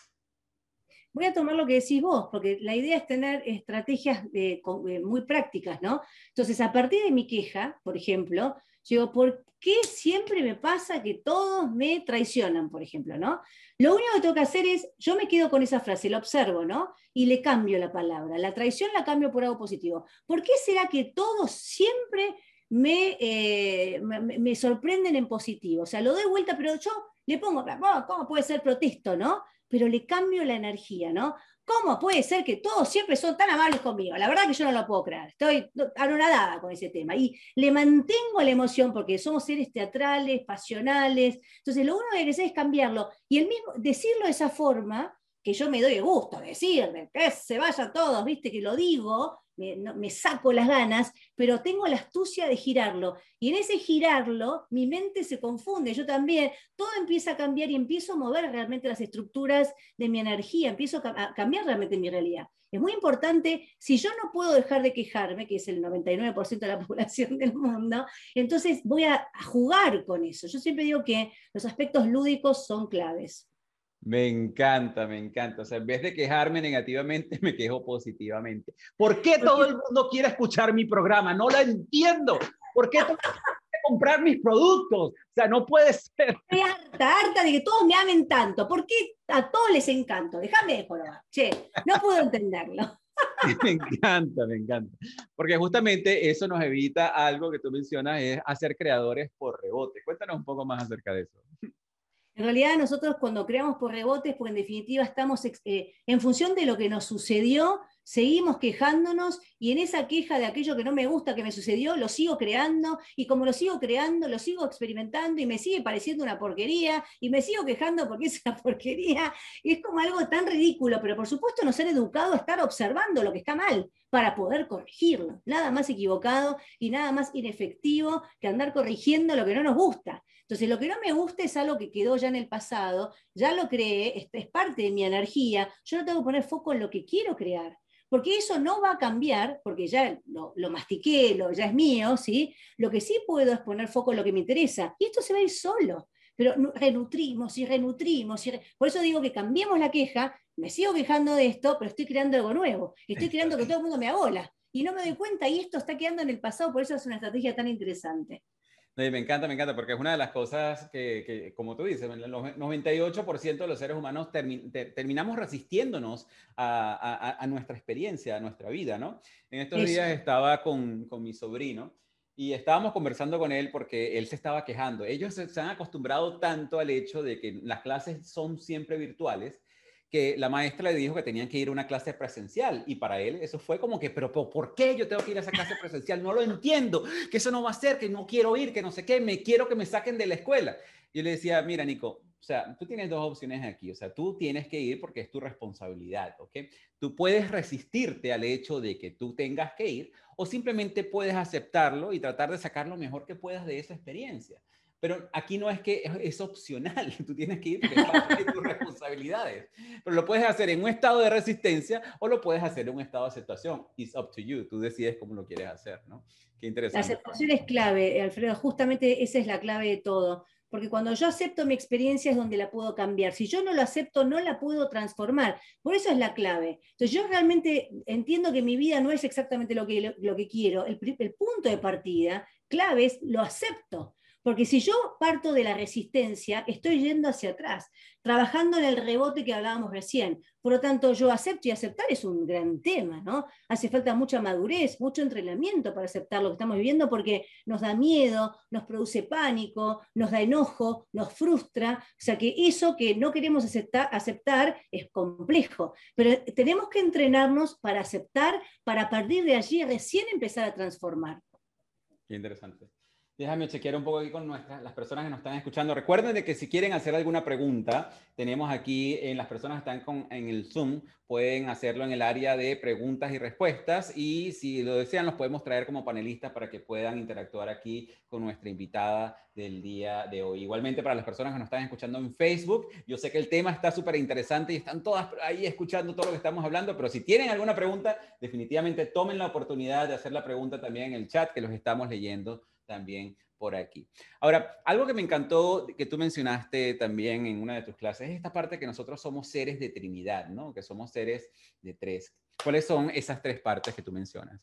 Voy a tomar lo que decís vos, porque la idea es tener estrategias eh, muy prácticas, ¿no? Entonces, a partir de mi queja, por ejemplo, digo, ¿por qué siempre me pasa que todos me traicionan, por ejemplo, ¿no? Lo único que tengo que hacer es, yo me quedo con esa frase, la observo, ¿no? Y le cambio la palabra. La traición la cambio por algo positivo. ¿Por qué será que todos siempre me, eh, me, sorprenden en positivo? O sea, lo doy vuelta, pero yo le pongo, ¿cómo puede ser protesto, no? Pero le cambio la energía, ¿no? ¿Cómo puede ser que todos siempre son tan amables conmigo? La verdad que yo no lo puedo creer. Estoy anonadada con ese tema. Y le mantengo la emoción porque somos seres teatrales, pasionales. Entonces, lo único que hay que hacer es cambiarlo. Y el mismo, decirlo de esa forma, que yo me doy gusto decirle, que se vayan todos, viste que lo digo, me, saco las ganas, pero tengo la astucia de girarlo. Y en ese girarlo, mi mente se confunde, yo también, todo empieza a cambiar y empiezo a mover realmente las estructuras de mi energía, empiezo a cambiar realmente mi realidad. Es muy importante, si yo no puedo dejar de quejarme, que es el 99% de la población del mundo, entonces voy a jugar con eso. Yo siempre digo que los aspectos lúdicos son claves. Me encanta, me encanta. O sea, en vez de quejarme negativamente, me quejo positivamente. ¿Por qué todo el mundo quiere escuchar mi programa? No lo entiendo. ¿Por qué todo comprar mis productos? O sea, no puede ser. Estoy harta, harta de que todos me amen tanto. ¿Por qué a todos les encanto? Déjame de Che, no puedo entenderlo. Me encanta, me encanta. Porque justamente eso nos evita algo que tú mencionas, es hacer creadores por rebote. Cuéntanos un poco más acerca de eso. En realidad nosotros cuando creamos por rebotes, porque en definitiva estamos eh, en función de lo que nos sucedió, seguimos quejándonos y en esa queja de aquello que no me gusta que me sucedió, lo sigo creando y como lo sigo creando, lo sigo experimentando y me sigue pareciendo una porquería y me sigo quejando porque es una porquería. Es como algo tan ridículo, pero por supuesto no ser educado a estar observando lo que está mal para poder corregirlo. Nada más equivocado y nada más inefectivo que andar corrigiendo lo que no nos gusta. Entonces, lo que no me gusta es algo que quedó ya en el pasado, ya lo creé, es, parte de mi energía, yo no tengo que poner foco en lo que quiero crear, porque eso no va a cambiar, porque ya lo, mastiqué, lo, ya es mío, ¿sí? Lo que sí puedo es poner foco en lo que me interesa, y esto se va a ir solo, pero renutrimos y renutrimos, y por eso digo que cambiemos la queja, me sigo quejando de esto, pero estoy creando algo nuevo, estoy creando que todo el mundo me abola, y no me doy cuenta, y esto está quedando en el pasado, por eso es una estrategia tan interesante. Me encanta, me encanta, porque es una de las cosas que, como tú dices, el 98% de los seres humanos terminamos resistiéndonos a, nuestra experiencia, a nuestra vida, ¿no? En estos días estaba con, con mi sobrino y estábamos conversando con él porque él se estaba quejando. Ellos se, han acostumbrado tanto al hecho de que las clases son siempre virtuales que la maestra le dijo que tenían que ir a una clase presencial y para él eso fue como que, pero, ¿por qué yo tengo que ir a esa clase presencial? No lo entiendo, que eso no va a ser, que no quiero ir, que no sé qué, me quiero que me saquen de la escuela. Yo le decía, mira, Nico, o sea, tú tienes dos opciones aquí, o sea, tú tienes que ir porque es tu responsabilidad, ¿ok? Tú puedes resistirte al hecho de que tú tengas que ir o simplemente puedes aceptarlo y tratar de sacar lo mejor que puedas de esa experiencia. Pero aquí no es que es, opcional, tú tienes que ir de tus responsabilidades. Pero lo puedes hacer en un estado de resistencia o lo puedes hacer en un estado de aceptación. It's up to you, tú decides cómo lo quieres hacer, ¿no? Qué interesante. La aceptación es clave, Alfredo, justamente esa es la clave de todo. Porque cuando yo acepto mi experiencia es donde la puedo cambiar. Si yo no lo acepto, no la puedo transformar. Por eso es la clave. Entonces yo realmente entiendo que mi vida no es exactamente lo que, lo, que quiero. El, el punto de partida clave es lo acepto. Porque si yo parto de la resistencia, estoy yendo hacia atrás, trabajando en el rebote que hablábamos recién. Por lo tanto, yo acepto y aceptar es un gran tema, ¿no? Hace falta mucha madurez, mucho entrenamiento para aceptar lo que estamos viviendo porque nos da miedo, nos produce pánico, nos da enojo, nos frustra. O sea que eso que no queremos aceptar, es complejo. Pero tenemos que entrenarnos para aceptar, para partir de allí recién empezar a transformar. Qué interesante. Déjame chequear un poco aquí con nuestras, las personas que nos están escuchando. Recuerden de que si quieren hacer alguna pregunta, tenemos aquí en las personas que están con, en el Zoom, pueden hacerlo en el área de preguntas y respuestas y si lo desean los podemos traer como panelistas para que puedan interactuar aquí con nuestra invitada del día de hoy. Igualmente para las personas que nos están escuchando en Facebook, yo sé que el tema está súper interesante y están todas ahí escuchando todo lo que estamos hablando, pero si tienen alguna pregunta, definitivamente tomen la oportunidad de hacer la pregunta también en el chat que los estamos leyendo también por aquí. Ahora, algo que me encantó que tú mencionaste también en una de tus clases es esta parte que nosotros somos seres de Trinidad, ¿no? Que somos seres de tres. ¿Cuáles son esas tres partes que tú mencionas?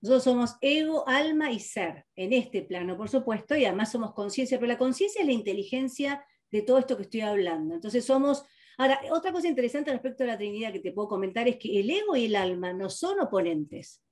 Nosotros somos ego, alma y ser en este plano, por supuesto, y además somos conciencia, pero la conciencia es la inteligencia de todo esto que estoy hablando. Entonces somos... Ahora, otra cosa interesante respecto a la Trinidad que te puedo comentar es que el ego y el alma no son oponentes.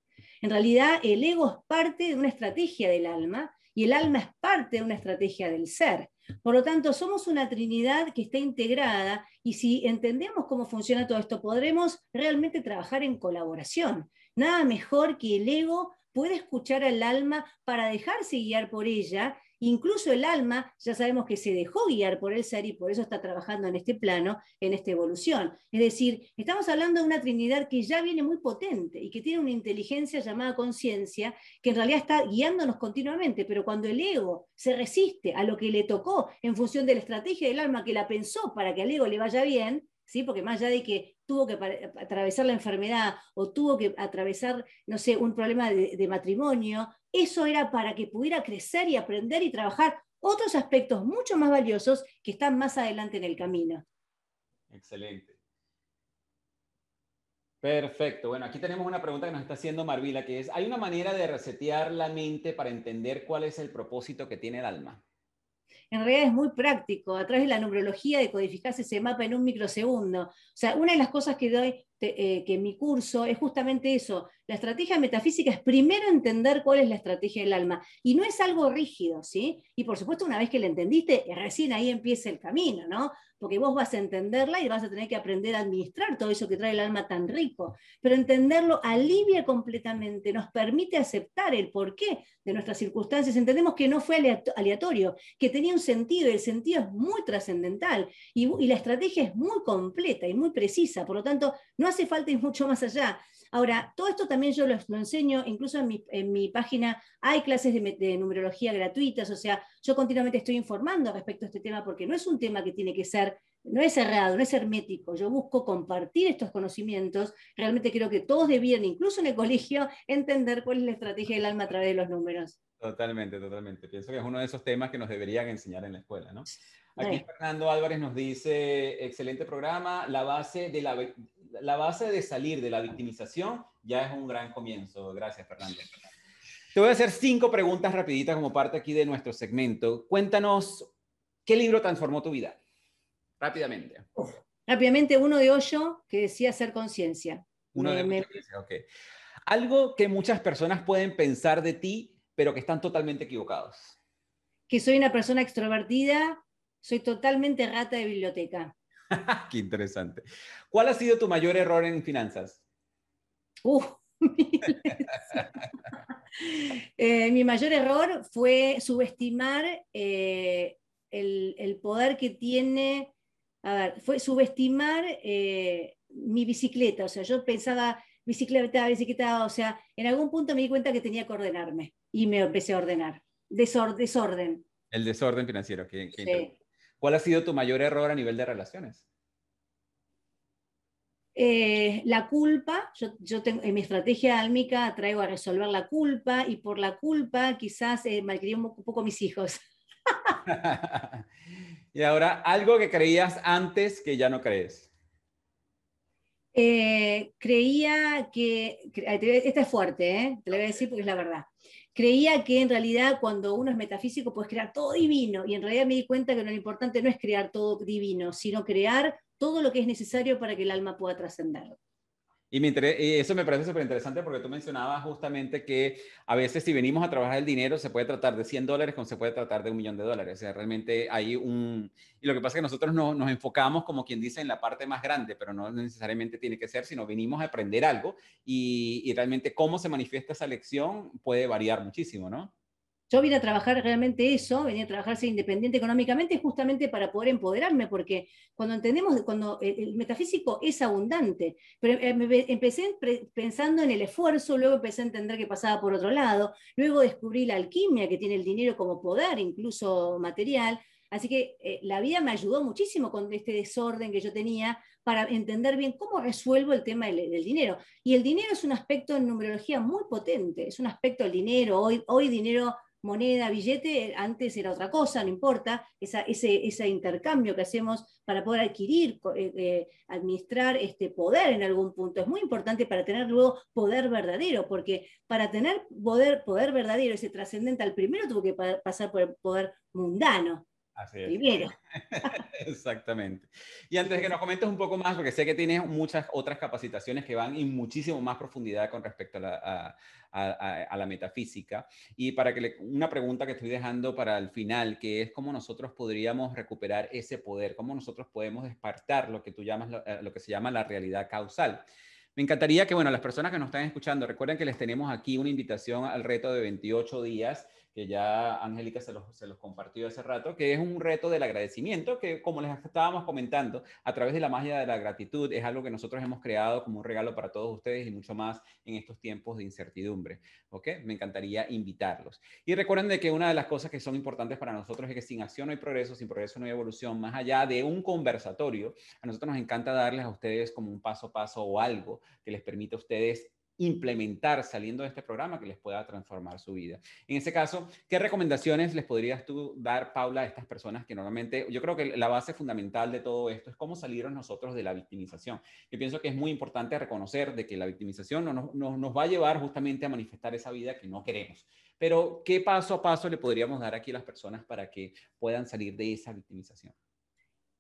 En realidad, el ego es parte de una estrategia del alma y el alma es parte de una estrategia del ser. Por lo tanto, somos una Trinidad que está integrada y si entendemos cómo funciona todo esto, podremos realmente trabajar en colaboración. Nada mejor que el ego puede escuchar al alma para dejarse guiar por ella Incluso el alma, ya sabemos que se dejó guiar por el ser y por eso está trabajando en este plano, en esta evolución. Es decir, estamos hablando de una Trinidad que ya viene muy potente y que tiene una inteligencia llamada conciencia, que en realidad está guiándonos continuamente, pero cuando el ego se resiste a lo que le tocó en función de la estrategia del alma que la pensó para que al ego le vaya bien, ¿sí? porque más allá de que tuvo que atravesar la enfermedad o tuvo que atravesar, no sé, un problema de, matrimonio, eso era para que pudiera crecer y aprender y trabajar otros aspectos mucho más valiosos que están más adelante en el camino. Excelente. Perfecto. Bueno, aquí tenemos una pregunta que nos está haciendo Marvila, que es, ¿hay una manera de resetear la mente para entender cuál es el propósito que tiene el alma? En realidad es muy práctico. A través de la numerología decodificarse ese mapa en un microsegundo. O sea, una de las cosas que doy eh, que mi curso es justamente eso. La estrategia metafísica es primero entender cuál es la estrategia del alma. Y no es algo rígido, ¿sí? Y por supuesto, una vez que la entendiste, recién ahí empieza el camino, ¿no? Porque vos vas a entenderla y vas a tener que aprender a administrar todo eso que trae el alma tan rico. Pero entenderlo alivia completamente, nos permite aceptar el porqué de nuestras circunstancias. Entendemos que no fue aleatorio, que tenía un sentido y el sentido es muy trascendental. Y, y la estrategia es muy completa y muy precisa. Por lo tanto, no no hace falta ir mucho más allá. Ahora, todo esto también yo lo, enseño, incluso en mi, página hay clases de, numerología gratuitas, o sea, yo continuamente estoy informando respecto a este tema porque no es un tema que tiene que ser, no es cerrado, no es hermético, yo busco compartir estos conocimientos, realmente creo que todos debían, incluso en el colegio, entender cuál es la estrategia del alma a través de los números. Totalmente, totalmente. Pienso que es uno de esos temas que nos deberían enseñar en la escuela, ¿no? Aquí Fernando Álvarez nos dice, excelente programa, la base de la, la base de salir de la victimización ya es un gran comienzo. Gracias, Fernando. Te voy a hacer cinco preguntas rapiditas como parte aquí de nuestro segmento. Cuéntanos, ¿qué libro transformó tu vida? Rápidamente. Rápidamente, uno de Hoyo que decía ser conciencia. Uno de conciencia, ok. Algo que muchas personas pueden pensar de ti, pero que están totalmente equivocados. Que soy una persona extrovertida, soy totalmente rata de biblioteca. Qué interesante. ¿Cuál ha sido tu mayor error en finanzas? Uh, eh, mi mayor error fue subestimar eh, el, poder que tiene, a ver, fue subestimar eh, mi bicicleta. O sea, yo pensaba bicicleta, bicicleta, o sea, en algún punto me di cuenta que tenía que ordenarme y me empecé a ordenar. desorden. El desorden financiero. ¿Cuál ha sido tu mayor error a nivel de relaciones? Eh, la culpa, yo, tengo, en mi estrategia álmica traigo a resolver la culpa y por la culpa quizás eh, malcrié un poco a mis hijos. y ahora, algo que creías antes que ya no crees. Eh, creía que, esta es fuerte, te lo voy a decir porque es la verdad. Creía que en realidad cuando uno es metafísico puedes crear todo divino y en realidad me di cuenta que lo importante no es crear todo divino, sino crear todo lo que es necesario para que el alma pueda trascender. Y, eso me parece súper interesante porque tú mencionabas justamente que a veces si venimos a trabajar el dinero se puede tratar de 100 dólares como se puede tratar de un millón de dólares. O sea, realmente hay un... Y lo que pasa es que nosotros no, nos enfocamos como quien dice en la parte más grande, pero no necesariamente tiene que ser, sino venimos a aprender algo y, y realmente cómo se manifiesta esa lección puede variar muchísimo, ¿no? Yo vine a trabajar realmente eso, venía a trabajar ser independiente económicamente justamente para poder empoderarme, porque cuando entendemos, cuando el, metafísico es abundante, pero eh, empecé pensando en el esfuerzo, luego empecé a entender que pasaba por otro lado, luego descubrí la alquimia que tiene el dinero como poder, incluso material, así que eh, la vida me ayudó muchísimo con este desorden que yo tenía para entender bien cómo resuelvo el tema del, dinero. Y el dinero es un aspecto en numerología muy potente, es un aspecto del dinero, hoy, hoy dinero moneda, billete, antes era otra cosa, no importa, ese, ese intercambio que hacemos para poder adquirir, eh, eh, administrar este poder en algún punto. Es muy importante para tener luego poder verdadero, porque para tener poder, poder verdadero, ese trascendental, primero tuvo que pasar por el poder mundano. Así es. Primero. Exactamente. Y antes de que nos comentes un poco más, porque sé que tienes muchas otras capacitaciones que van en muchísimo más profundidad con respecto a la, a, la metafísica. Y para que le, una pregunta que estoy dejando para el final, que es cómo nosotros podríamos recuperar ese poder, cómo nosotros podemos despertar lo que tú llamas, lo, lo que se llama la realidad causal. Me encantaría que, bueno, las personas que nos están escuchando, recuerden que les tenemos aquí una invitación al reto de 28 días que ya Angélica se los, compartió hace rato, que es un reto del agradecimiento, que como les estábamos comentando, a través de la magia de la gratitud, es algo que nosotros hemos creado como un regalo para todos ustedes y mucho más en estos tiempos de incertidumbre. ¿Ok? Me encantaría invitarlos. Y recuerden de que una de las cosas que son importantes para nosotros es que sin acción no hay progreso, sin progreso no hay evolución, más allá de un conversatorio, a nosotros nos encanta darles a ustedes como un paso a paso o algo que les permita a ustedes implementar saliendo de este programa que les pueda transformar su vida. En ese caso, ¿qué recomendaciones les podrías tú dar, Paula, a estas personas que normalmente, yo creo que la base fundamental de todo esto es cómo salieron nosotros de la victimización? Yo pienso que es muy importante reconocer de que la victimización no nos va a llevar justamente a manifestar esa vida que no queremos. Pero, ¿qué paso a paso le podríamos dar aquí a las personas para que puedan salir de esa victimización?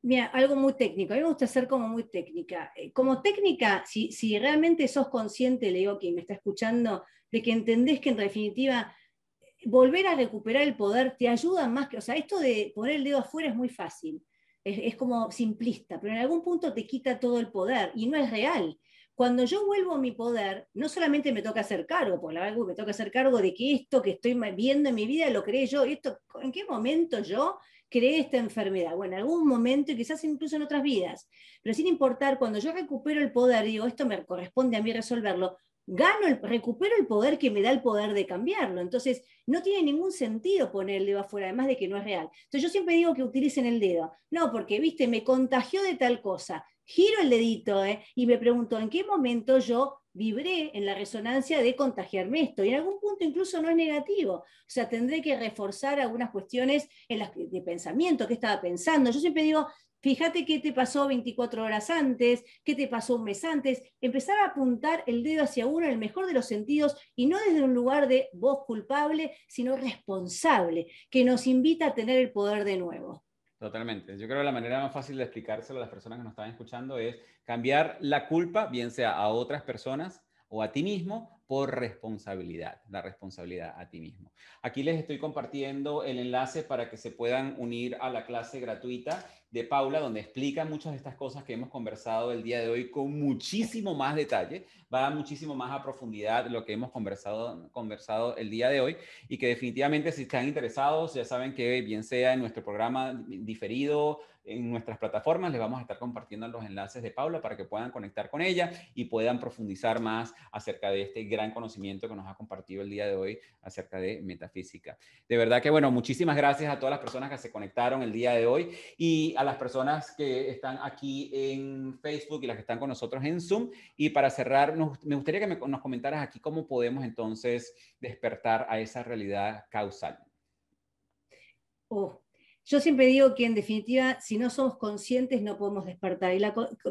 Mira, algo muy técnico. A mí me gusta ser como muy técnica. Eh, como técnica, si, realmente sos consciente, le digo a me está escuchando, de que entendés que en definitiva volver a recuperar el poder te ayuda más que, o sea, esto de poner el dedo afuera es muy fácil, es, como simplista, pero en algún punto te quita todo el poder y no es real. Cuando yo vuelvo a mi poder, no solamente me toca hacer cargo, por la me toca hacer cargo de que esto que estoy viendo en mi vida lo creé yo, esto, ¿en qué momento yo creé esta enfermedad. Bueno, en algún momento y quizás incluso en otras vidas, pero sin importar, cuando yo recupero el poder, digo, esto me corresponde a mí resolverlo, gano, el, recupero el poder que me da el poder de cambiarlo. Entonces, no tiene ningún sentido poner el dedo afuera, además de que no es real. Entonces, yo siempre digo que utilicen el dedo. No, porque, viste, me contagió de tal cosa. Giro el dedito ¿eh? y me pregunto, ¿en qué momento yo vibré en la resonancia de contagiarme esto. Y en algún punto incluso no es negativo. O sea, tendré que reforzar algunas cuestiones en las, de pensamiento, qué estaba pensando. Yo siempre digo, fíjate qué te pasó 24 horas antes, qué te pasó un mes antes. Empezar a apuntar el dedo hacia uno en el mejor de los sentidos y no desde un lugar de voz culpable, sino responsable, que nos invita a tener el poder de nuevo. Totalmente. Yo creo que la manera más fácil de explicárselo a las personas que nos están escuchando es cambiar la culpa, bien sea a otras personas o a ti mismo, por responsabilidad, la responsabilidad a ti mismo. Aquí les estoy compartiendo el enlace para que se puedan unir a la clase gratuita de Paula, donde explica muchas de estas cosas que hemos conversado el día de hoy con muchísimo más detalle, va muchísimo más a profundidad lo que hemos conversado, conversado el día de hoy y que definitivamente si están interesados, ya saben que bien sea en nuestro programa diferido, en nuestras plataformas. Les vamos a estar compartiendo los enlaces de Paula para que puedan conectar con ella y puedan profundizar más acerca de este gran conocimiento que nos ha compartido el día de hoy acerca de metafísica. De verdad que, bueno, muchísimas gracias a todas las personas que se conectaron el día de hoy y a las personas que están aquí en Facebook y las que están con nosotros en Zoom. Y para cerrar, me gustaría que nos comentaras aquí cómo podemos entonces despertar a esa realidad causal. Oh, yo siempre digo que en definitiva, si no somos conscientes, no podemos despertar. Y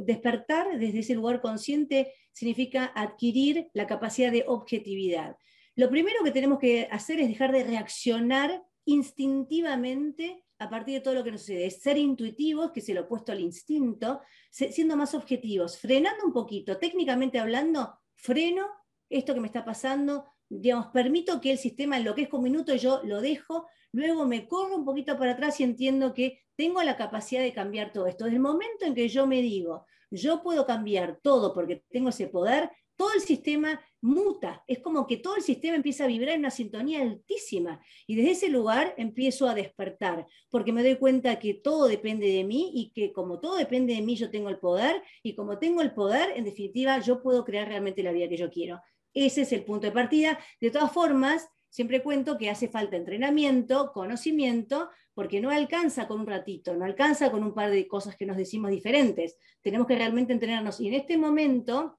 despertar desde ese lugar consciente significa adquirir la capacidad de objetividad. Lo primero que tenemos que hacer es dejar de reaccionar instintivamente a partir de todo lo que nos sucede. Ser intuitivos, que es el opuesto al instinto, siendo más objetivos, frenando un poquito. Técnicamente hablando, freno esto que me está pasando, digamos, permito que el sistema enloquezca un minuto yo lo dejo, luego me corro un poquito para atrás y entiendo que tengo la capacidad de cambiar todo esto. Desde el momento en que yo me digo, yo puedo cambiar todo porque tengo ese poder, todo el sistema muta. Es como que todo el sistema empieza a vibrar en una sintonía altísima. Y desde ese lugar empiezo a despertar, porque me doy cuenta que todo depende de mí y que como todo depende de mí, yo tengo el poder. Y como tengo el poder, en definitiva, yo puedo crear realmente la vida que yo quiero. Ese es el punto de partida. De todas formas, siempre cuento que hace falta entrenamiento, conocimiento, porque no alcanza con un ratito, no alcanza con un par de cosas que nos decimos diferentes. Tenemos que realmente entrenarnos. Y en este momento,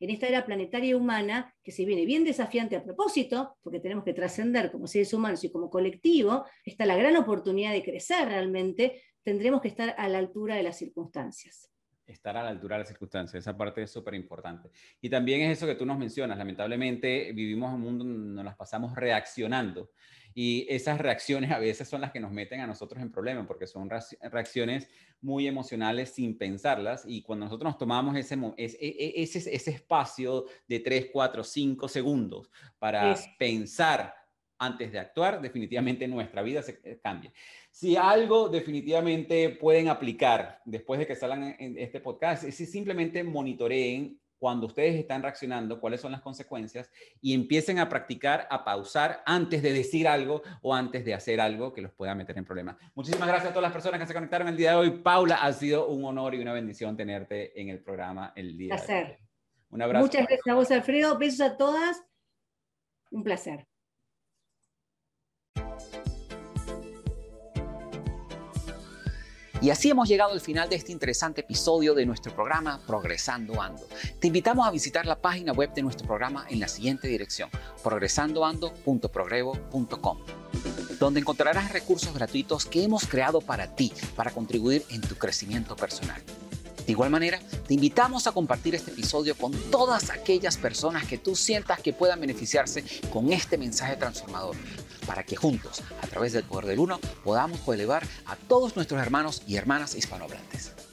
en esta era planetaria humana, que se viene bien desafiante a propósito, porque tenemos que trascender como seres humanos y como colectivo, está la gran oportunidad de crecer realmente, tendremos que estar a la altura de las circunstancias estar a la altura de las circunstancias. Esa parte es súper importante. Y también es eso que tú nos mencionas. Lamentablemente vivimos en un mundo donde nos las pasamos reaccionando. Y esas reacciones a veces son las que nos meten a nosotros en problemas, porque son reacciones muy emocionales sin pensarlas. Y cuando nosotros nos tomamos ese, e, e, ese, ese espacio de 3, 4, 5 segundos para pensar antes de actuar, definitivamente nuestra vida se eh, cambia. Si algo definitivamente pueden aplicar después de que salgan en este podcast, es simplemente monitoreen cuando ustedes están reaccionando, cuáles son las consecuencias y empiecen a practicar, a pausar antes de decir algo o antes de hacer algo que los pueda meter en problemas. Muchísimas gracias a todas las personas que se conectaron el día de hoy. Paula, ha sido un honor y una bendición tenerte en el programa el día de hoy. Un abrazo. Muchas gracias a vos, Alfredo. Besos a todas. Un placer. Y así hemos llegado al final de este interesante episodio de nuestro programa Progresando Ando. Te invitamos a visitar la página web de nuestro programa en la siguiente dirección, progresandoando.progrevo.com, donde encontrarás recursos gratuitos que hemos creado para ti, para contribuir en tu crecimiento personal. De igual manera, te invitamos a compartir este episodio con todas aquellas personas que tú sientas que puedan beneficiarse con este mensaje transformador para que juntos, a través del poder del uno, podamos elevar a todos nuestros hermanos y hermanas hispanohablantes.